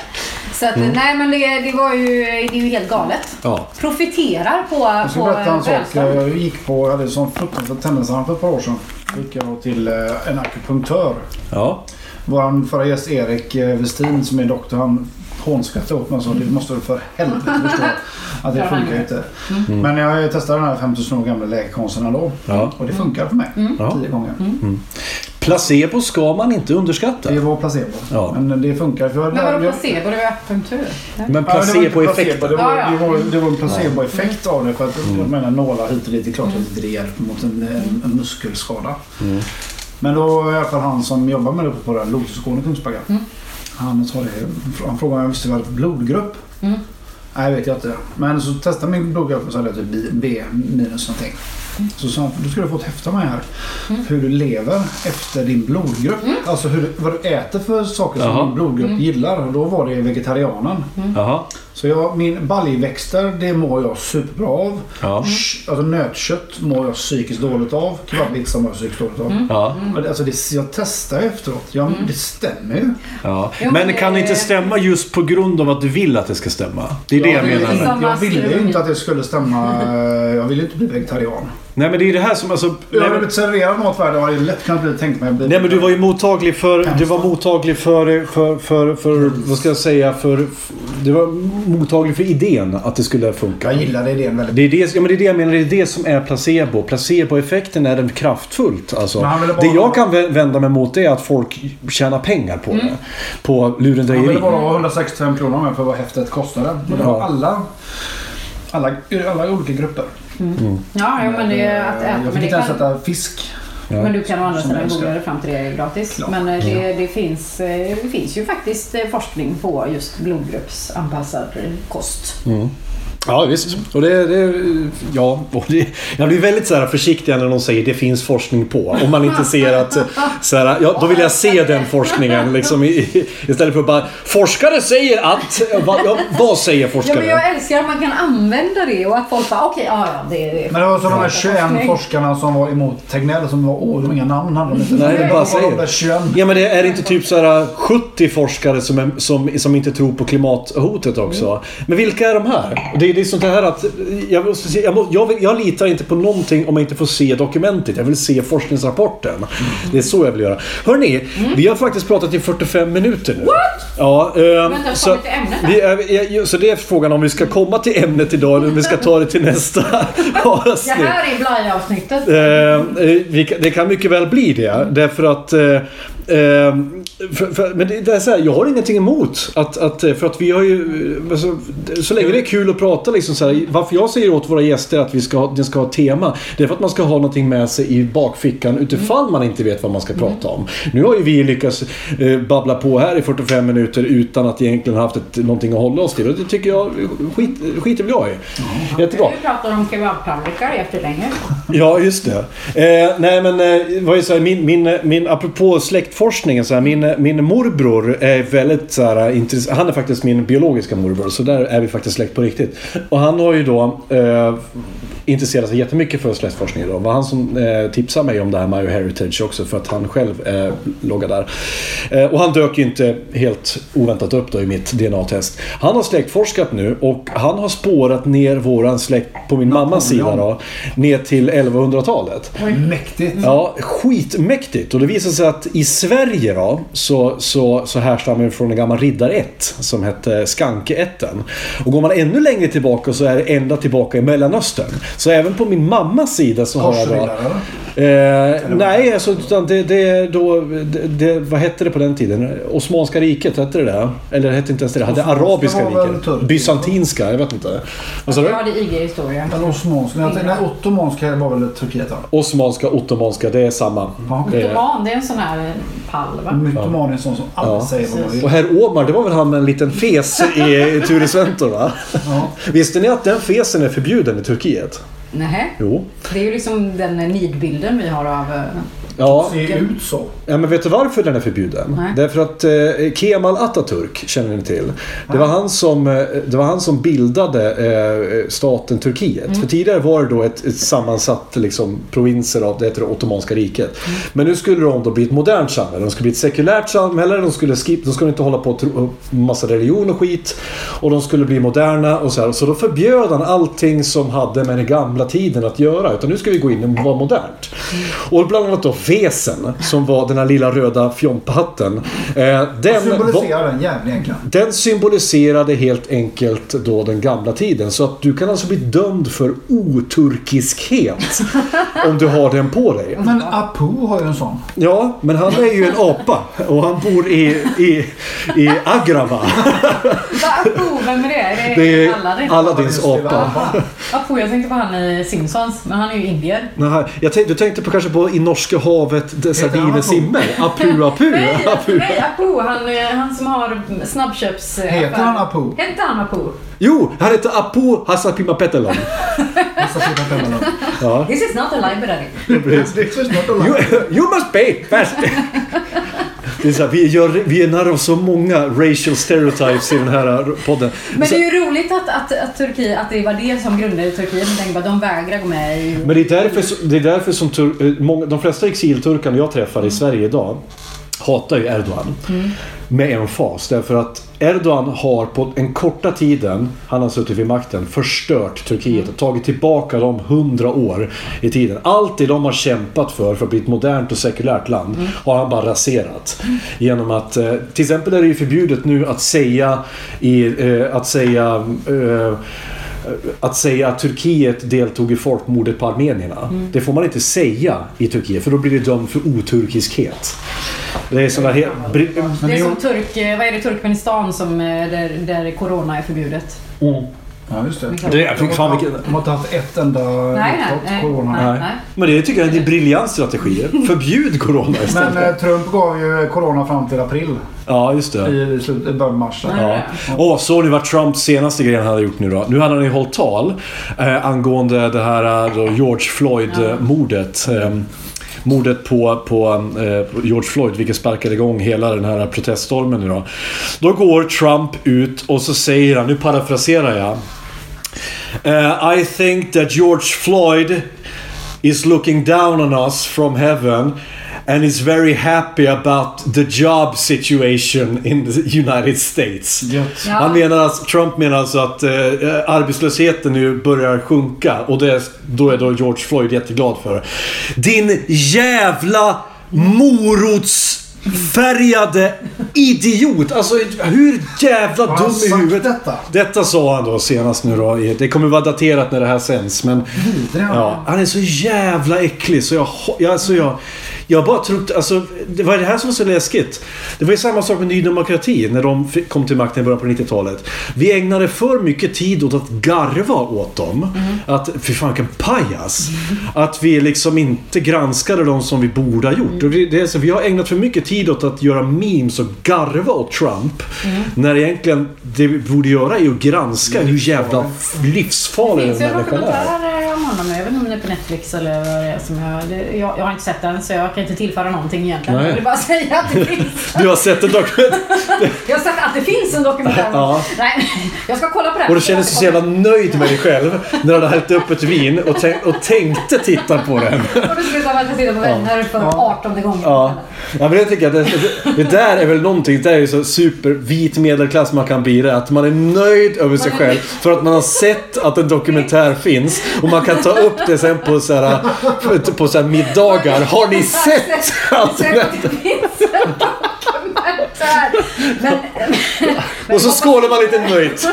Så att, Mm. nej men det, det var ju, det är ju helt galet. Ja. Profiterar på, Jag ska på berätta en sak. Jag gick på, jag hade sån fruktansvärd tennisanfall för ett par år sedan. Då gick jag till eh, en akupunktör. Ja. Vår förra gäst Erik eh, Westin som är doktor, han hånskrattade åt mig och sa det måste du för helvete förstå att det funkar inte. Men jag testade den här 5000 år gamla läkekonsten ändå. Ja. Och det funkar för mig. Ja. Tio gånger. Placebo ska man inte underskatta. Det var placebo. Ja. Men det funkar. För jag, Men vadå placebo? Det var akupunktur. Men placeboeffekten. placebo, Det var, Ja, ja. det var, det var en placeboeffekt av det. För att Mm. jag menar nålar hit och dit. Det är klart att det inte hjälper mot en, en, en muskelskada. Mm. Men då i alla fall han som jobbar med det på den Lotusgården i Kungsbacka. Mm. Han, sa det, han frågade om jag visste vad blodgrupp. Mm. Nej, vet jag inte. Men så testade min blodgrupp och så hade jag typ B, B minus någonting. Mm. Så sa du ska du få ett häfte med här. Hur du lever efter din blodgrupp. Mm. Alltså hur, vad du äter för saker som Jaha. din blodgrupp gillar. Och då var det vegetarianen. Jaha. Så jag, min baljväxter, det mår jag superbra av. Ja. Sh- Alltså nötkött mår jag psykiskt dåligt av. Kebabpizza mår jag psykiskt dåligt av. Ja. Men Alltså det, jag testar efteråt. Ja, Det stämmer ju. Ja. Men kan det inte stämma just på grund av att du vill att det ska stämma? Det är det jag jag, menar. jag ville ju inte att det skulle stämma. Jag ville inte bli vegetarian. Nej men det är det här som alltså... Jag men, blivit serverad mat värd. Jag hade lätt kunnat bli, tänkt mig nej men du var ju mottaglig för... Du var mottaglig för... För, för, för vad ska jag säga? För... Du var mottaglig för idén att det skulle funka. Jag gillade idén väldigt Det är det, ja, men det är det jag menar, det är det som är placebo. Placeboeffekten är den kraftfullt. Alltså, han Det jag kan vä- vända mig mot är att folk tjänar pengar på det. På Han lurendrejeri. ville bara ha 165 kronor med för vad häftet kostade. Och det var Ja. alla, alla, alla olika grupper. Ja, ja men det är att äta. jag Men, fick inte ens äta fisk. Ja. men du kan å andra sidan googla dig fram till det gratis. Klart. Men eh, det, det, finns, eh, det finns ju faktiskt eh, forskning på just blodgruppsanpassad kost. Ja visst. Och det, det, ja, och det, jag blir väldigt så här försiktig när någon säger det finns forskning på. Om man inte ser att... Så här, ja, då vill jag se den forskningen. Liksom, i, istället för att bara forskare säger att... Va, ja, vad säger Ja, forskare? men jag älskar att man kan använda det och att folk bara okej, ja ja det det. Men det var så de här 21 Forskning. forskarna som var emot Tegnell som var åh, de inga namn hade de inte. Nej, Det bara säger. de där 21. Ja men det är inte typ så här 70 forskare som, är, som, som inte tror på klimathotet också. Men vilka är de här? Det, är- det är sånt här att jag, måste se, jag, må, jag, vill, jag litar inte på någonting om jag inte får se dokumentet. Jag vill se forskningsrapporten. Det är så jag vill göra. Hörni, vi har faktiskt pratat i 45 minuter nu. What? Ja, eh, ens så, vi är, så det är frågan om vi ska komma till ämnet idag eller om vi ska ta det till nästa Det avsnitt. här är blaj-avsnittet. Eh, eh, det kan mycket väl bli det. Därför att... Eh, för, för, men det, är så här, jag har ingenting emot att, att... För att vi har ju... eh, Alltså, så länge det är kul att prata liksom så här, Varför jag säger åt våra gäster att vi ska, den ska ha tema. Det är för att man ska ha någonting med sig i bakfickan utifall man inte vet vad man ska prata om. Nu har ju vi lyckats eh, babbla på här i 45 minuter utan att egentligen ha haft ett, någonting att hålla oss till. Och det tycker jag... Skit, skiter väl jag i. Jättebra. Vi pratar om kebabtallrikar jättelänge. Ja, just det. Eh, nej, men eh, var ju så här, min, min, min, apropå släktforskningen, så här, min, min morbror är väldigt så här, intressant. Han är faktiskt min biologiska morbror, så där är vi faktiskt släkt på riktigt. Och han har ju då eh, intresserat sig jättemycket för släktforskning. Då. Det var han som eh, tipsade mig om det här med Heritage också, för att han själv eh, loggar där. Eh, och han dök ju inte helt oväntat upp då i mitt DNA-test. Han har släktforskat nu och han har spårat ner våran släkt på min mammas sida då, ner till 1100-talet. Mäktigt. Ja, skitmäktigt. Och det visar sig att i Sverige då så, så, så härstammar det från en gammal riddarätt som hette Skankeätten. Och går man ännu längre tillbaka så är det ända tillbaka i Mellanöstern. Så även på min mammas sida så har jag då... Eh, nej, alltså, utan det, det är då... Det, det, vad hette det på den tiden? Osmanska riket, hette det det? Eller hette inte ens det? Det hade Arabiska riket. Bysantinska, jag vet inte. Vad sa du? Jag hade IG-historia. Eller osmanska. Nej, nej, ottomanska var väl Turkiet? Osmanska, ottomanska, det är samma. Ja. Mytoman, det är en sån här pall va? Mytoman är en sån som alla Ja. säger vad man vill. Och herr Åmar, det var väl han med en liten fes i Ture Sventor va? Ja. Visste ni att den fesen är förbjuden i Turkiet? Nej. Jo. Det är ju liksom den nidbilden vi har av... eh, Ja, Ser ut så. Ja, men vet du varför den är förbjuden? Nej. Därför att eh, Kemal Atatürk känner ni till. Det var han som, eh, det var han som bildade eh, staten Turkiet. För tidigare var det då ett, ett sammansatt liksom, provinser av det heter det Ottomanska riket. Men nu skulle de då bli ett modernt samhälle. De skulle bli ett sekulärt samhälle. De skulle, skip, de skulle inte hålla på tro, massa religion och skit. Och de skulle bli moderna och så här. Så då förbjöd han allting som hade med den gamla tiden att göra. Utan nu ska vi gå in och vara modernt. Och bland annat då vesen, som var den här lilla röda fjomphatten. Eh, den, Symboliserar den jävligt egentligen. den symboliserade helt enkelt då den gamla tiden. Så att du kan alltså bli dömd för oturkiskhet om du har den på dig. Men Apu har ju en sån. Ja, men han är ju en apa och han bor i, i, i Agrava. Apu, vem är det? Det, är Aladdin? Aladdins apa. Apu, jag tänkte på han i Simpsons, men han är ju indier. Nej, jag tänkte, du tänkte på kanske på i Norska havet där Heter sardiner Apu? simmer? Apu, apu. Nej, apu. nej Apu, han, eh, han som har snabbköps... Heter han Apu? Hette han Apu? Jo, han heter Apu Hassapima sitta på hemma Ja, This is not a library. Det är så snart att You, you must pay first. Det är så här, vi, gör, vi är nära av så många racial stereotypes i den här podden. Men det är ju roligt att, att, att, Turkiet, att det var det som grundade Turkiet. Jag tänker bara, de vägrar gå med i... Men det är därför, det är därför som tur, eh, många, de flesta exilturkarna jag träffar i Sverige idag hatar ju Erdogan. Med en fas. Därför att Erdogan har på en korta tiden han har suttit vid makten förstört Turkiet och tagit tillbaka dem hundra år i tiden. Allt det de har kämpat för, för att bli ett modernt och sekulärt land, har han bara raserat. Genom att, eh, till exempel är det ju förbjudet nu att säga, i, eh, att säga eh, att säga att Turkiet deltog i folkmordet på armenierna. Det får man inte säga i Turkiet för då blir det dömd för oturkiskhet. Det är sådana helt... Det är som Turk, eh, vad är det, Turkmenistan som, eh, där, där corona är förbjudet. Ja, just det. Det är, fan vilken... De har inte haft ett enda Nej, nej, corona. nej. Nej. Men det tycker jag är en briljant strategi. Förbjud corona Men istället. eh, Trump gav ju corona fram till april. Ja, just det. I, slut, i början av mars. Ja. Åh, såg ni vad Trumps senaste grej han hade gjort nu då? Nu hade han ju hållit tal eh, angående det här eh, då George Floyd-mordet. Eh, mordet på, på, eh, George Floyd, vilket sparkade igång hela den här proteststormen nu då. Då går Trump ut och så säger han, nu parafraserar jag. Uh, I think that George Floyd is looking down on us from heaven and is very happy about the job situation in the United States. Ja. Han menar alltså, Trump menar alltså att eh, arbetslösheten nu börjar sjunka och det, då är då George Floyd jätteglad för. Din jävla morotsfärgade idiot! Alltså hur jävla han dum i huvudet. detta? Detta sa han då senast nu då. Det kommer vara daterat när det här sänds men... Är. Ja, han är så jävla äcklig så jag... jag, alltså jag jag bara trodde, alltså det var det här som var så läskigt. Det var ju samma sak med Ny Demokrati när de kom till makten i början på 90-talet. Vi ägnade för mycket tid åt att garva åt dem. Att, fy fan vilken pajas. Att vi liksom inte granskade dem som vi borde ha gjort. Och det, det är så, vi har ägnat för mycket tid åt att göra memes och garva åt Trump. När egentligen det vi borde göra är att granska hur jävla livsfarlig den en människan är. Dokumentär om honom. Jag vet inte om det är på Netflix eller vad det är som jag, det, jag... Jag har inte sett den så jag kan inte tillföra någonting egentligen. Nej. Jag vill bara säga att det finns. Du har sett en dokument Jag har sagt att det finns en dokumentär. Ja. Nej, jag ska kolla på den. och du känner dig så jävla nöjd med dig själv när du hade hällt upp ett vin och, tänk, och tänkte titta på den. Och du slutar med att titta på vänner för 18 gången. Ja. ja, men det tycker jag. Det, det, det där är väl någonting. Det där är så supervit medelklass man kan bli det. Att man är nöjd över sig själv för att man har sett att en dokumentär finns. Och man kan ta upp det sen på så här, på så här middagar. Har ni sett? Här. Men, men, Och så skålar man lite nöjt.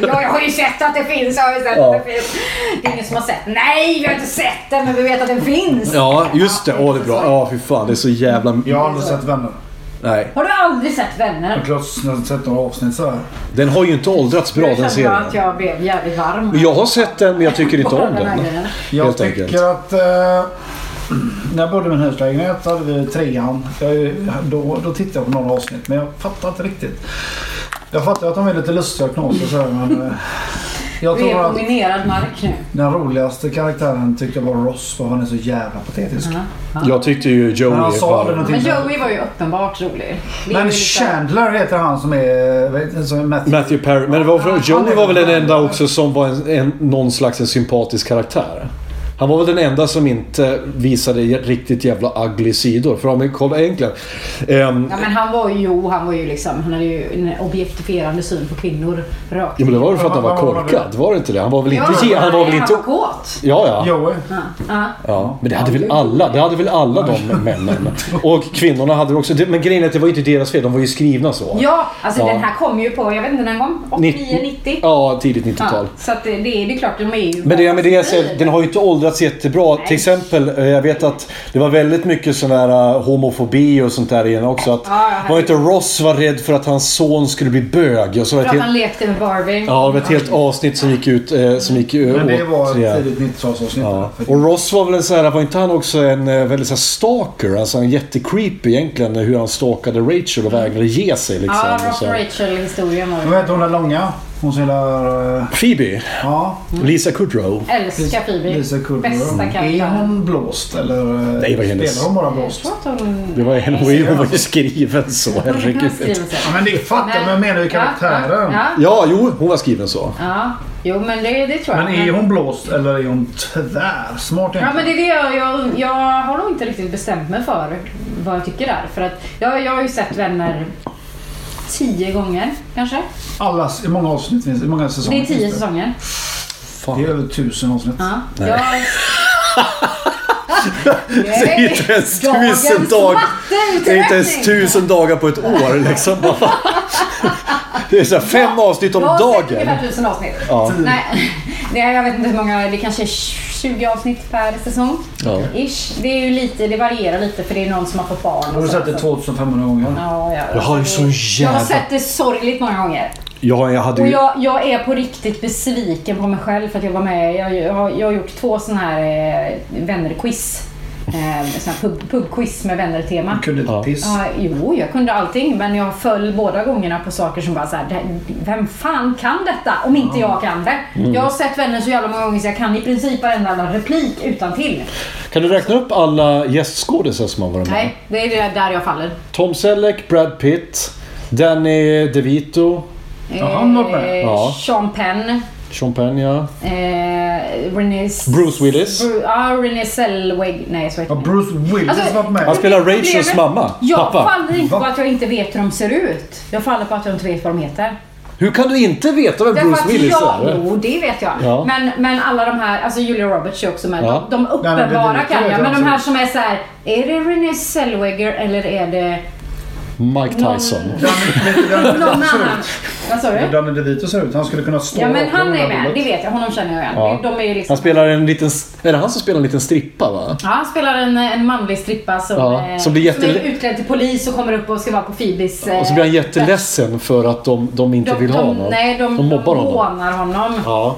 Ja, jag har ju sett att det finns. Jag har ju sett Ja. att det finns. Det är ingen som har sett. Nej, vi har inte sett den, men vi vet att den finns. Ja, just det. Åh, det är bra. Ja, fy fan. Det är så jävla... Jag har aldrig sett Vänner. Nej. Har du aldrig sett Jag Vänner? har klart sett några avsnitt så här. Den har ju inte åldrats bra Jag den serien. att jag blev jävligt varm. Jag har sett den men jag tycker inte om Den den. Jag Helt tycker enkelt. att... Eh, när jag bodde i min hyreslägenhet hade vi trean. Jag, då, då tittade jag på några avsnitt men jag fattar inte riktigt. Jag fattar att de är lite lustiga och knasiga så här, men... Jag Vi är på minerad mark nu. den roligaste karaktären tyckte jag var Ross för han är så jävla patetisk. Jag tyckte ju Joey... Men var- Men Joey var ju uppenbart rolig. Är Men Chandler heter han som är... Vet, som är Matthew. Matthew Perry. Men det var, Joey var väl den enda också som var en, en, någon slags en sympatisk karaktär. Han var väl den enda som inte visade riktigt jävla ugly sidor. För om vi kollar egentligen. ehm, Ja men han var ju, jo, han var ju liksom, han hade ju en objektifierande syn på kvinnor. Rakt. ja men det var väl för att han var Vad var det? korkad. Var det inte det? Han var väl inte... Ja, han var väl inte... Han var kåt. Ja, ja. Joey. Ja, ja. Men det hade väl alla. Det hade väl alla de männen. Och kvinnorna hade också... Men grejen är att det var ju inte deras fel. De var ju skrivna så. Ja, alltså Ja. den här kom ju på, jag vet inte när den kom, 89, 90? Ja, tidigt 90-tal. Ja, så att det, det, är- det är klart, de är ju... Men det, men det jag säger, den har ju inte åldrats jättebra. Till exempel, eh, jag vet att det var väldigt mycket sån där eh, homofobi och sånt där igen också. Att Ja, var inte Ross var rädd för att hans son skulle bli bög? Och så var För att han helt, lekte med Barbie. ja, det var ett helt avsnitt som gick ut. Eh, som gick Men det åt var det. ett tidigt 90-talsavsnitt. Ja. Och Ross var väl en sån här, var inte han också en eh, väldigt så här stalker? Alltså en jättecreepy egentligen. Hur han stalkade Rachel och vägrade ge sig liksom. Ja, Ross så. Rachel-historien var Vad heter hon den långa? Hon som gillar... eh, Phoebe. Ja. Lisa Kudrow. Älskar Phoebe. Lisa Kudrow. Bästa Är karaktären. hon blåst eller eh, Nej, vad är hennes- spelar hon bara blåst? hon... Det var, hon, var ju- hon var ju skriven så, herregud. Ja, men det fattar men jag menar ju karaktären. Ja, ja, Ja, jo, hon var skriven så. ja. Jo, men det, det tror jag. Men är hon blåst eller är hon tvärsmart Ja men det är det jag, jag, jag har nog inte riktigt bestämt mig för vad jag tycker där. För att jag, jag har ju sett Vänner tio gånger kanske. Alla, hur många avsnitt finns det? Hur många Det säsonger är tio säsonger. Det är över tusen avsnitt. Ja. Jag... Det är inte ens tusen dagar. Det är inte ens tusen dagar på ett år liksom. Fan? Det är så här fem avsnitt om Jag har sett dagen. ungefär tusen avsnitt. Ja. Nej, nej, jag vet inte hur många. Det kanske är 20 avsnitt per säsong. Ja. Ish. Det är ju lite, det varierar lite för det är någon som har fått barn. Har och du sett det 2500 gånger? Ja, ja, Jag har ju det- så Jag har jävla- sett det sorgligt många gånger. Ja, jag hade Och ju... jag, jag är på riktigt besviken på mig själv för att jag var med. Jag, jag, har, jag har gjort två sådana här eh, vännerquiz. Eh, pub, pubquiz med vänner-tema. Du kunde Ja. piss. Ja, jo, jag kunde allting men jag föll båda gångerna på saker som bara så här, "Det- Vem fan kan detta om inte jag kan det? Mm. Jag har sett Vänner så jävla många gånger så jag kan i princip varenda replik utan till. Kan du räkna upp alla gästskådisar som har varit med? Nej, det är där jag faller. Tom Selleck, Brad Pitt, Danny DeVito, Ja, han var med. Eh, Ja. Sean Penn. Penn, ja. Eh, Renée... S- Bruce Willis. Bru- Ja, Renée Zellweger. Nej, så heter Ja. Bruce Willis Alltså, var med. Han spelar Rachels mamma, Jag pappa. faller inte på att jag inte vet hur de ser ut. Jag faller på att jag inte vet vad de heter. Hur kan du inte veta vem Därför Bruce Willis jag, är? Jo, det vet jag. Ja. Men, men alla de här, alltså Julia Roberts är också med. Ja. De, de Nej, men det- uppenbara det- det kan jag. Men de här som är så här. Är det Renée Zellweger eller är det Mike Tyson. Någon annan? Vad sa du? Danny DeVito ser ut. Han skulle kunna stå Ja men han är med, bordet. det vet jag. Honom känner jag igen. Ja. De är ju liksom... Han spelar en liten... Är det han som spelar en liten strippa va? Ja, han spelar en, en manlig strippa som, Ja, eh, som blir jätte- som är utklädd till polis och kommer upp och ska vara på Phoebes... eh, Och så blir han jätteledsen för att de, de inte De, vill ha de, honom. nej, de, de mobbar honom. hånar honom. Ja.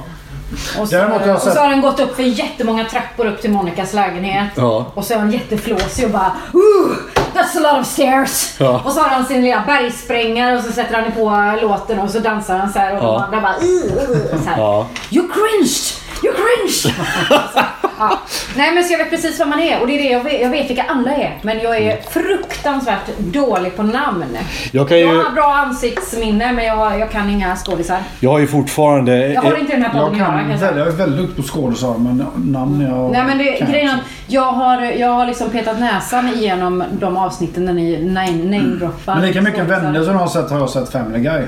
Och så, Däremot har jag och så sett- har han gått upp för jättemånga trappor upp till Monikas lägenhet. Ja. Och så är han jätteflåsig och bara Ooh, That's a lot of stairs. Ja. Och så har han sin lilla bergsprängare och så sätter han på låten och så dansar han så här och de Ja. andra bara "Ugh, ugh", så här. Ja. You cringed! You cringed! ja. Nej men så jag vet precis vad man är och det är det jag vet, jag vet vilka alla är. Men jag är fruktansvärt dålig på namn. Jag kan Jag ju... har bra ansiktsminne men jag, jag kan inga skådisar. Jag har ju fortfarande... Jag har inte den här Jag podden göra kan kan jag jag är väldigt duktig på skådisar men namn jag Nej men det, grejen är att jag har, jag har liksom petat näsan igenom de avsnitten där ni name- namedroppar. Men lika mycket skådisar. vänner som jag har sett har jag sett Family Guy.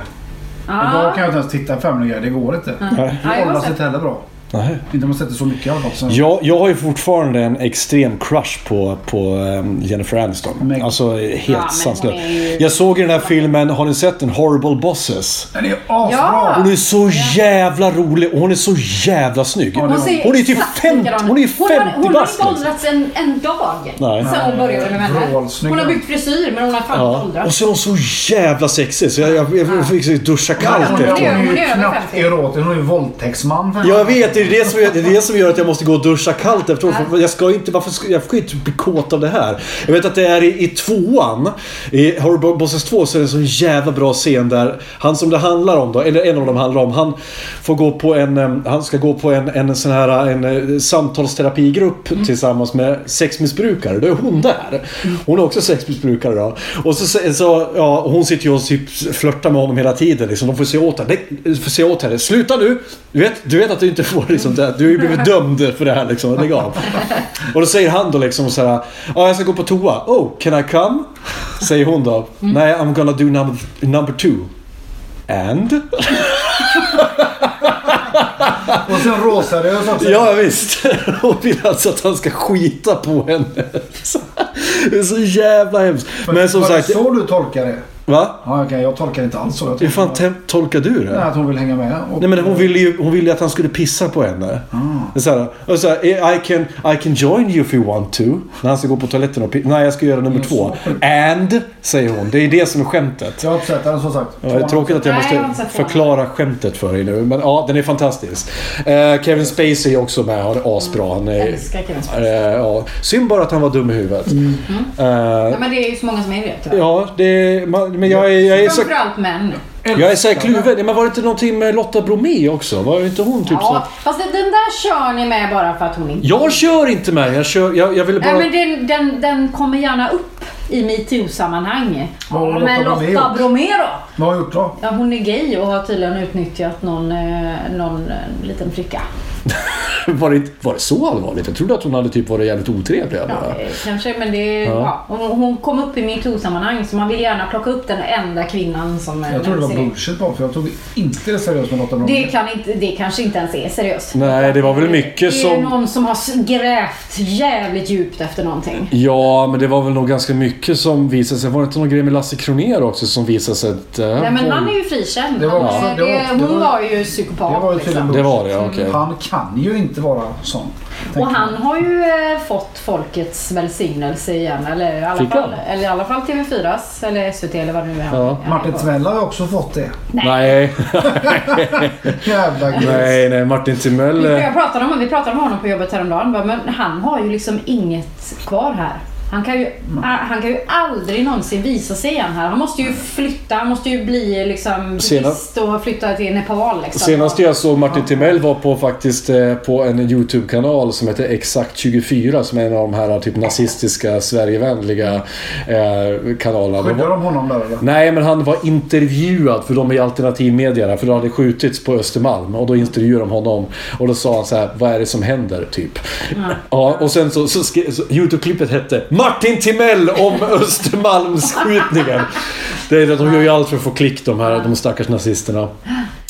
Ja. Idag kan jag inte ens titta på Family Guy, det går inte. Ja, Det jag åldras sett- inte heller bra. Nej. Inte om man sett det så mycket i alla fall. Jag, jag har ju fortfarande en extrem crush på, på um, Jennifer Aniston. Meg. Alltså helt men hon sanslöst. är ju- Jag såg i den här filmen, har ni sett den? Horrible Bosses. Den är asbra! Ja. Hon är så jävla rolig och hon är så jävla snygg. Ja, Hon, Hon är typ exakt 50 likadan ut. hon är Hon har- 50 Hon har inte liksom. åldrats en, en dag Nej. sen hon började med henne. Hon har bytt frisyr men hon har fan Ja. Och åldrats. så är hon så jävla sexig så jag, jag, jag fick så duscha kallt Hon är, efter. hon är Hon är ju knappt 50. erotisk. Hon är ju våldtäktsman. Jag vet, det är det, som, gör- det är det som gör att jag måste gå och duscha kallt efteråt. Jag ska inte, varför ska, jag får inte bli kåt av det här. Jag vet att det är i, i tvåan, i Horror Bosses 2, så är det en så jävla bra scen där han som det handlar om då, eller en av dem handlar om, han får gå på en, han ska gå på en, en sån här en, eh, samtalsterapigrupp tillsammans med sexmissbrukare. Då är hon där. Hon är också sexmissbrukare då. Och så, så ja, hon sitter ju och typ flörtar med honom hela tiden. Liksom. De får se åt henne. Får se åt henne. Sluta nu! Du vet, du vet att du inte får liksom det. Du har ju blivit dömd för det här liksom. Lägg av. Och då säger han då liksom så här. Ja, jag ska gå på toa. Oh, can I come? Säger hon då. Nej, I'm gonna do number, number two. And? Och sen råseriös också. Ja visst. Hon vill alltså att han ska skita på henne. Det är så jävla hemskt. Men som var sagt. det så du tolkar det? Va? Ja, okej, jag tolkar inte alls så. Hur fan te- tolkar du det? Nej, att hon vill hänga med. Och, Nej men hon ville ju, hon ville att han skulle pissa på henne. Ah. Så här, och så här, I, can, I can join you if you want to. När han ska gå på toaletten och pissa. Nej jag ska göra nummer två. And, säger hon. Det är det som är skämtet. Jag har inte sett den som sagt. Ja, det är tråkigt att jag måste förklara skämtet för dig nu. Men ja, den är fantastisk. Eh, Kevin Spacey är också med. Han är asbra. Han är, Älskar Kevin Spacey. eh, ja. Synd bara att han var dum i huvudet. Eh, Ja, men det är ju så många som är det tyvärr. ja, det, man- men jag är, jag är så... Framförallt män. Jag är så här kluven. Men var det inte någonting med Lotta Bromé också? Var inte hon typ så? Ja, fast den där kör ni med bara för att hon inte... Jag kör inte med. Jag, kör, jag, jag ville bara... Nej, men den, den, den kommer gärna upp i metoo-sammanhang. Vad har Ja, Lotta men Bromé Lotta? Bromé då? Vad har jag gjort då? Ja, hon är gay och har tydligen utnyttjat någon, eh, någon eh, liten flicka. Var det, var det så allvarligt? Jag trodde att hon hade typ varit jävligt otrevlig. Ja, kanske, men det... Ja. Hon, hon kom upp i metoo-sammanhang så man vill gärna plocka upp den enda kvinnan som Jag trodde det var bullshit bara för jag tog inte det seriöst med Lotta Det kan inte, det kanske inte ens är seriöst. Nej, det var väl mycket Det är som... någon som har grävt jävligt djupt efter någonting. Ja, men det var väl nog ganska mycket som visade sig. Var det inte någon grej med Lasse Kronér också som visade sig att... äh, Nej men han är ju frikänd. Det var eh, det var- det, det hon var- var ju psykopat. Det var ju liksom. Det var det, ja, okej. Han kan ju inte vara sån. Och han jag. har ju eh, fått folkets välsignelse igen. Eller i alla, fall, eller i alla fall TV4s eller SVT eller vad det nu är. Ja. Martin. Timell har också fått det. Nej, Jävla gris. nej, nej. Martin Timell... Vi, eh, jag pratade om, vi pratade med honom på jobbet häromdagen. Men han har ju liksom inget kvar här. Han kan, ju, han kan ju aldrig någonsin visa sig igen här. Han måste ju flytta, han måste ju bli liksom Senast- och flytta till Nepal. Liksom. Senast jag såg Martin Timell var på faktiskt eh, på en YouTube-kanal som heter Exakt 24 som är en av de här typ nazistiska Sverigevänliga eh, kanalerna. Var- de honom där eller? Nej, men han var intervjuad för de är alternativmedia där, för det hade skjutits på Östermalm och då intervjuade de honom och då sa han så här, vad är det som händer? Typ. Ja, och sen så, så, skrev, så Youtube-klippet hette Martin Timell om Östermalmsskjutningen. Det är, de gör ju allt för att få klick de här, de stackars nazisterna.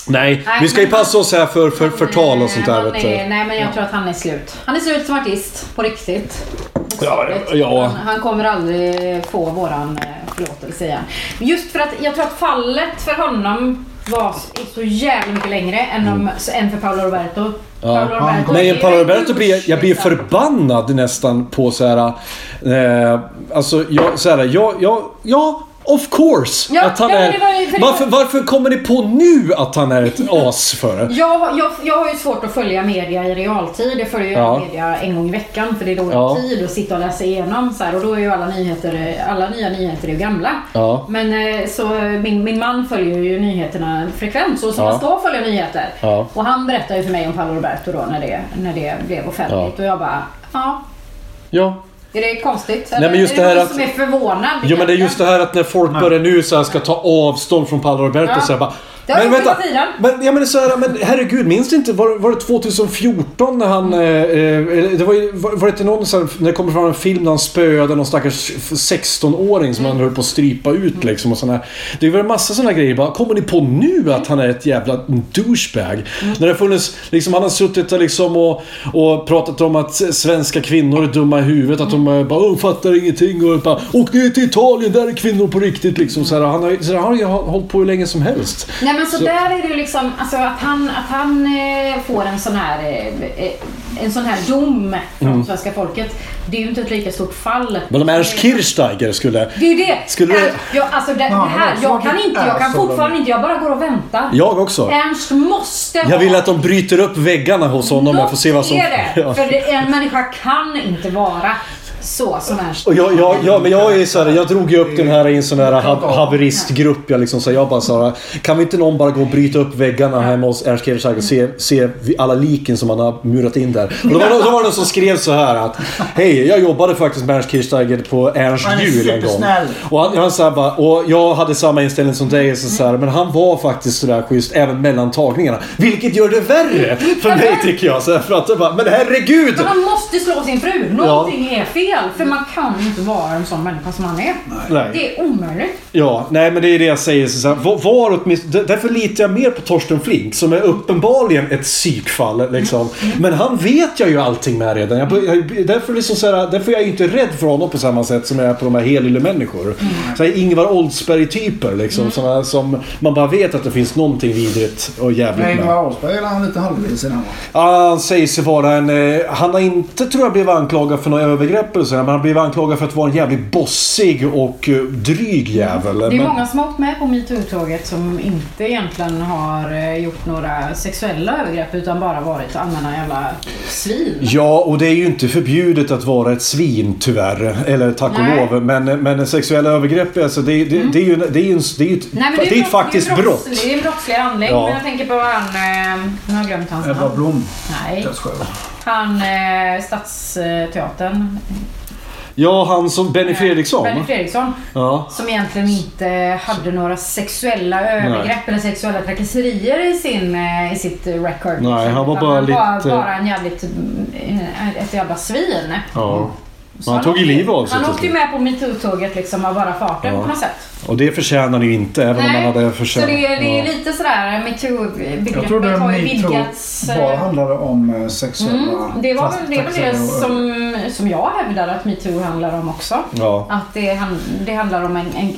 Nej, Nej, vi ska ju passa oss här för, för förtal och sånt där. Vet du. nej men jag tror att han är slut. Han är slut som artist, på riktigt. Ja, ja. Han, han kommer aldrig få våran eh, förlåtelse igen. Just för att jag tror att fallet för honom var så- jävla mycket längre än, om, än för Paolo Roberto. Paolo Roberto men Paolo ju Roberto blir, jag blir liksom. förbannad nästan på så här. Eh, alltså, jag, så här, jag, jag, ja, of course. Ja, att han ja, är, var varför, var- varför kommer ni på nu att han är ett as för? Jag, jag, jag har ju svårt att följa media i realtid. Jag följer Ja. media en gång i veckan för det är då jag Ja. tid att sitta och läsa igenom. Så här, och då är ju alla nyheter, alla nya nyheter ju gamla. Ja. Men eh, så min, min man följer ju nyheterna frekvent så som man ska följa nyheter. Och han berättade ju för mig om Paolo Roberto då när det, när det blev offentligt. Och jag bara, ja. Ja. Är det konstigt? Nej, men just är det det, här någon att- som är förvånad? Jo men det är just det här att när folk börjar nu så här ska ta avstånd från Paolo Roberto Ja. så här bara Har Men vänta, men, ja, men, så här, men herregud, minns du inte? Var, var det 2014 när han... Eh, eh, det var, ju- var, var det inte någon så här, när det kommer fram en film där han spöade någon stackars 16-åring som han höll på att strypa ut liksom och såna här. Det är väl en massa såna grejer. Bara, kommer ni på nu att han är ett jävla douchebag? När det funnits, liksom, han har suttit och, liksom och, och pratat om att svenska kvinnor är dumma i huvudet. Att de eh, bara "Åh, fattar ingenting och bara åk ner till Italien, där är kvinnor på riktigt liksom. Så här, han har, ju hållit på hur länge som helst. Nej men så, Så- där är det ju liksom, alltså att han, att han eh, får en sån här eh, eh, en sån här dom från Mm. svenska folket. Det är ju inte ett lika stort fall. Men om Ernst Kirchsteiger skulle... Det är ju det. Skulle Ernst, jag, alltså det, det här, jag kan inte, jag kan fortfarande inte, jag bara går och väntar. Jag också. Ernst måste Jag vill ha- att de bryter upp väggarna hos honom. Jag får se vad som... Något är det. Ja. För det, en människa kan inte vara så som Ernst. Och jag, jag, jag, men jag är så här, jag drog ju upp den här i en sån här ha- haveristgrupp. Jag, liksom, så jag bara sa kan vi inte någon bara gå och bryta upp väggarna hemma hos Ernst Kirchsteiger och se, se alla liken som han har murat in där. Och då var, det, då var det någon som skrev så här att Hej, jag jobbade faktiskt med Ernst Kirchsteiger på Ernst är jul en gång. supersnäll. Och, han, han så här bara, och jag hade samma inställning som dig, så så här, men han var faktiskt sådär schysst även mellan tagningarna. Vilket gör det värre för mig tycker jag. Så här, för att bara, men herregud! Men han måste slå sin fru. Någonting är fel. För man kan inte vara en sån människa som han är. Nej. Det är omöjligt. Ja, nej men det är det jag säger. Så här, var, var åtminstone, därför litar jag mer på Torsten Flink som är uppenbarligen ett psykfall. Liksom. Men han vet jag ju allting med redan. Jag, jag, därför, liksom så här, därför är jag inte rädd för honom på samma sätt som jag är på de här helylle-människor. Så här, Ingvar Oldsberg-typer liksom. Såna, som man bara vet att det finns någonting vidrigt och jävligt med. Ingvar Oldsberg är han lite halvvis i? Ja, han säger sig vara en... eh, Han har inte, tror jag, blivit anklagad för några övergrepp eller så, men han blev anklagad för att vara en jävligt bossig och eh, dryg jävel. Det är Men- många som har åkt med på metoo-tåget som inte egentligen har eh, gjort några sexuella övergrepp utan bara varit allmänna jävla svin. Ja, och det är ju inte förbjudet att vara ett svin tyvärr. Eller tack och Nej. lov. Men, men sexuella övergrepp, alltså, det, det, det är ju det är ju en- det är ju ett, Nej, det är ett faktiskt det är brott. Det är en brottslig handling. Ja. Men jag tänker på han... Eh, nu har jag glömt hans Ebba namn. Blom. Nej. Dödssjö. Han eh, Stadsteatern. Ja, han som Benny Fredriksson. Benny Fredriksson. Ja. Som egentligen inte hade några sexuella övergrepp eller sexuella trakasserier i, sin, eh, i sitt eh, record. Nej, han var bara han var lite- bara en jävligt... mm, Ett jävla svin. ja. Så han tog ju livet av sig Han åkte ju med på metoo-tåget liksom av bara farten Ja. på något sätt. Och det förtjänar han ju inte, även om han hade så förtjänat. det, är- det är lite sådär, Jag metoo-begreppet trodde har ju metoo vidgats. eh, bara handlade om eh, sexuella Mm, det var väl det, det som, som jag hävdar att metoo handlar om också. Ja. Att det, det handlar om en, en,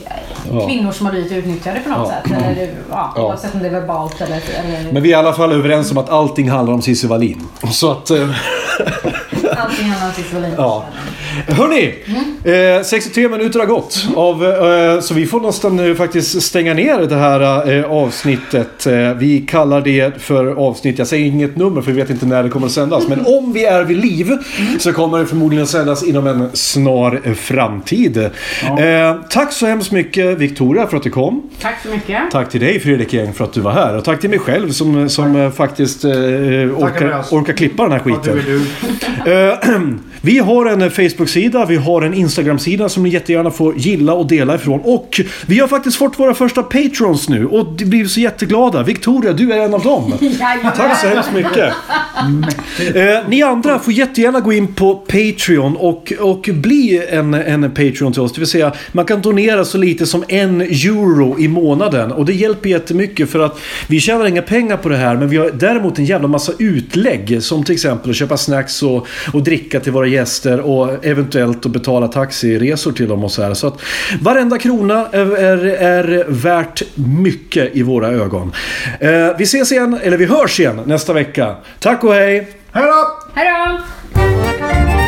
Ja. kvinnor som har blivit utnyttjade på något Ja. sätt. Eller, det- ja, Ja. Oavsett om det är verbalt eller... eller Men vi är i alla fall överens om att allting handlar om Cissi Wallin. Så att... Eh, allting handlar om Cissi Wallin. Ja. Hörni! Eh, 63 minuter har gått. Av, eh, så vi får nästan eh, faktiskt stänga ner det här eh, avsnittet. Eh, vi kallar det för avsnitt, jag säger inget nummer för vi vet inte när det kommer att sändas. Men om vi är vid liv så kommer det förmodligen att sändas inom en snar framtid. Eh, tack så hemskt mycket Victoria för att du kom. Tack så mycket. Tack till dig Fredrik Eng för att du var här. Och tack till mig själv som, som faktiskt eh, orkar, orkar klippa den här skiten. Eh, vi har en eh, Facebook-sida, vi har en Instagram-sida som ni jättegärna får gilla och dela ifrån. Och vi har faktiskt fått våra första Patrons nu och vi blir så jätteglada. Victoria, du är en av dem. Tack så hemskt mycket. Eh, ni andra får jättemärka gå in på Patreon och, och bli en, en Patreon till oss. Det vill säga, man kan donera så lite som en euro i månaden. Och det hjälper jättemycket för att vi tjänar inga pengar på det här. Men vi har däremot en jävla massa utlägg. Som till exempel att köpa snacks och, och dricka till våra gäster. Och eventuellt att betala taxiresor till dem och så här. Så att varenda krona är, är, är värt mycket i våra ögon. Eh, vi ses igen, eller vi hörs igen nästa vecka. Tack och hej! Hej då! Hej då!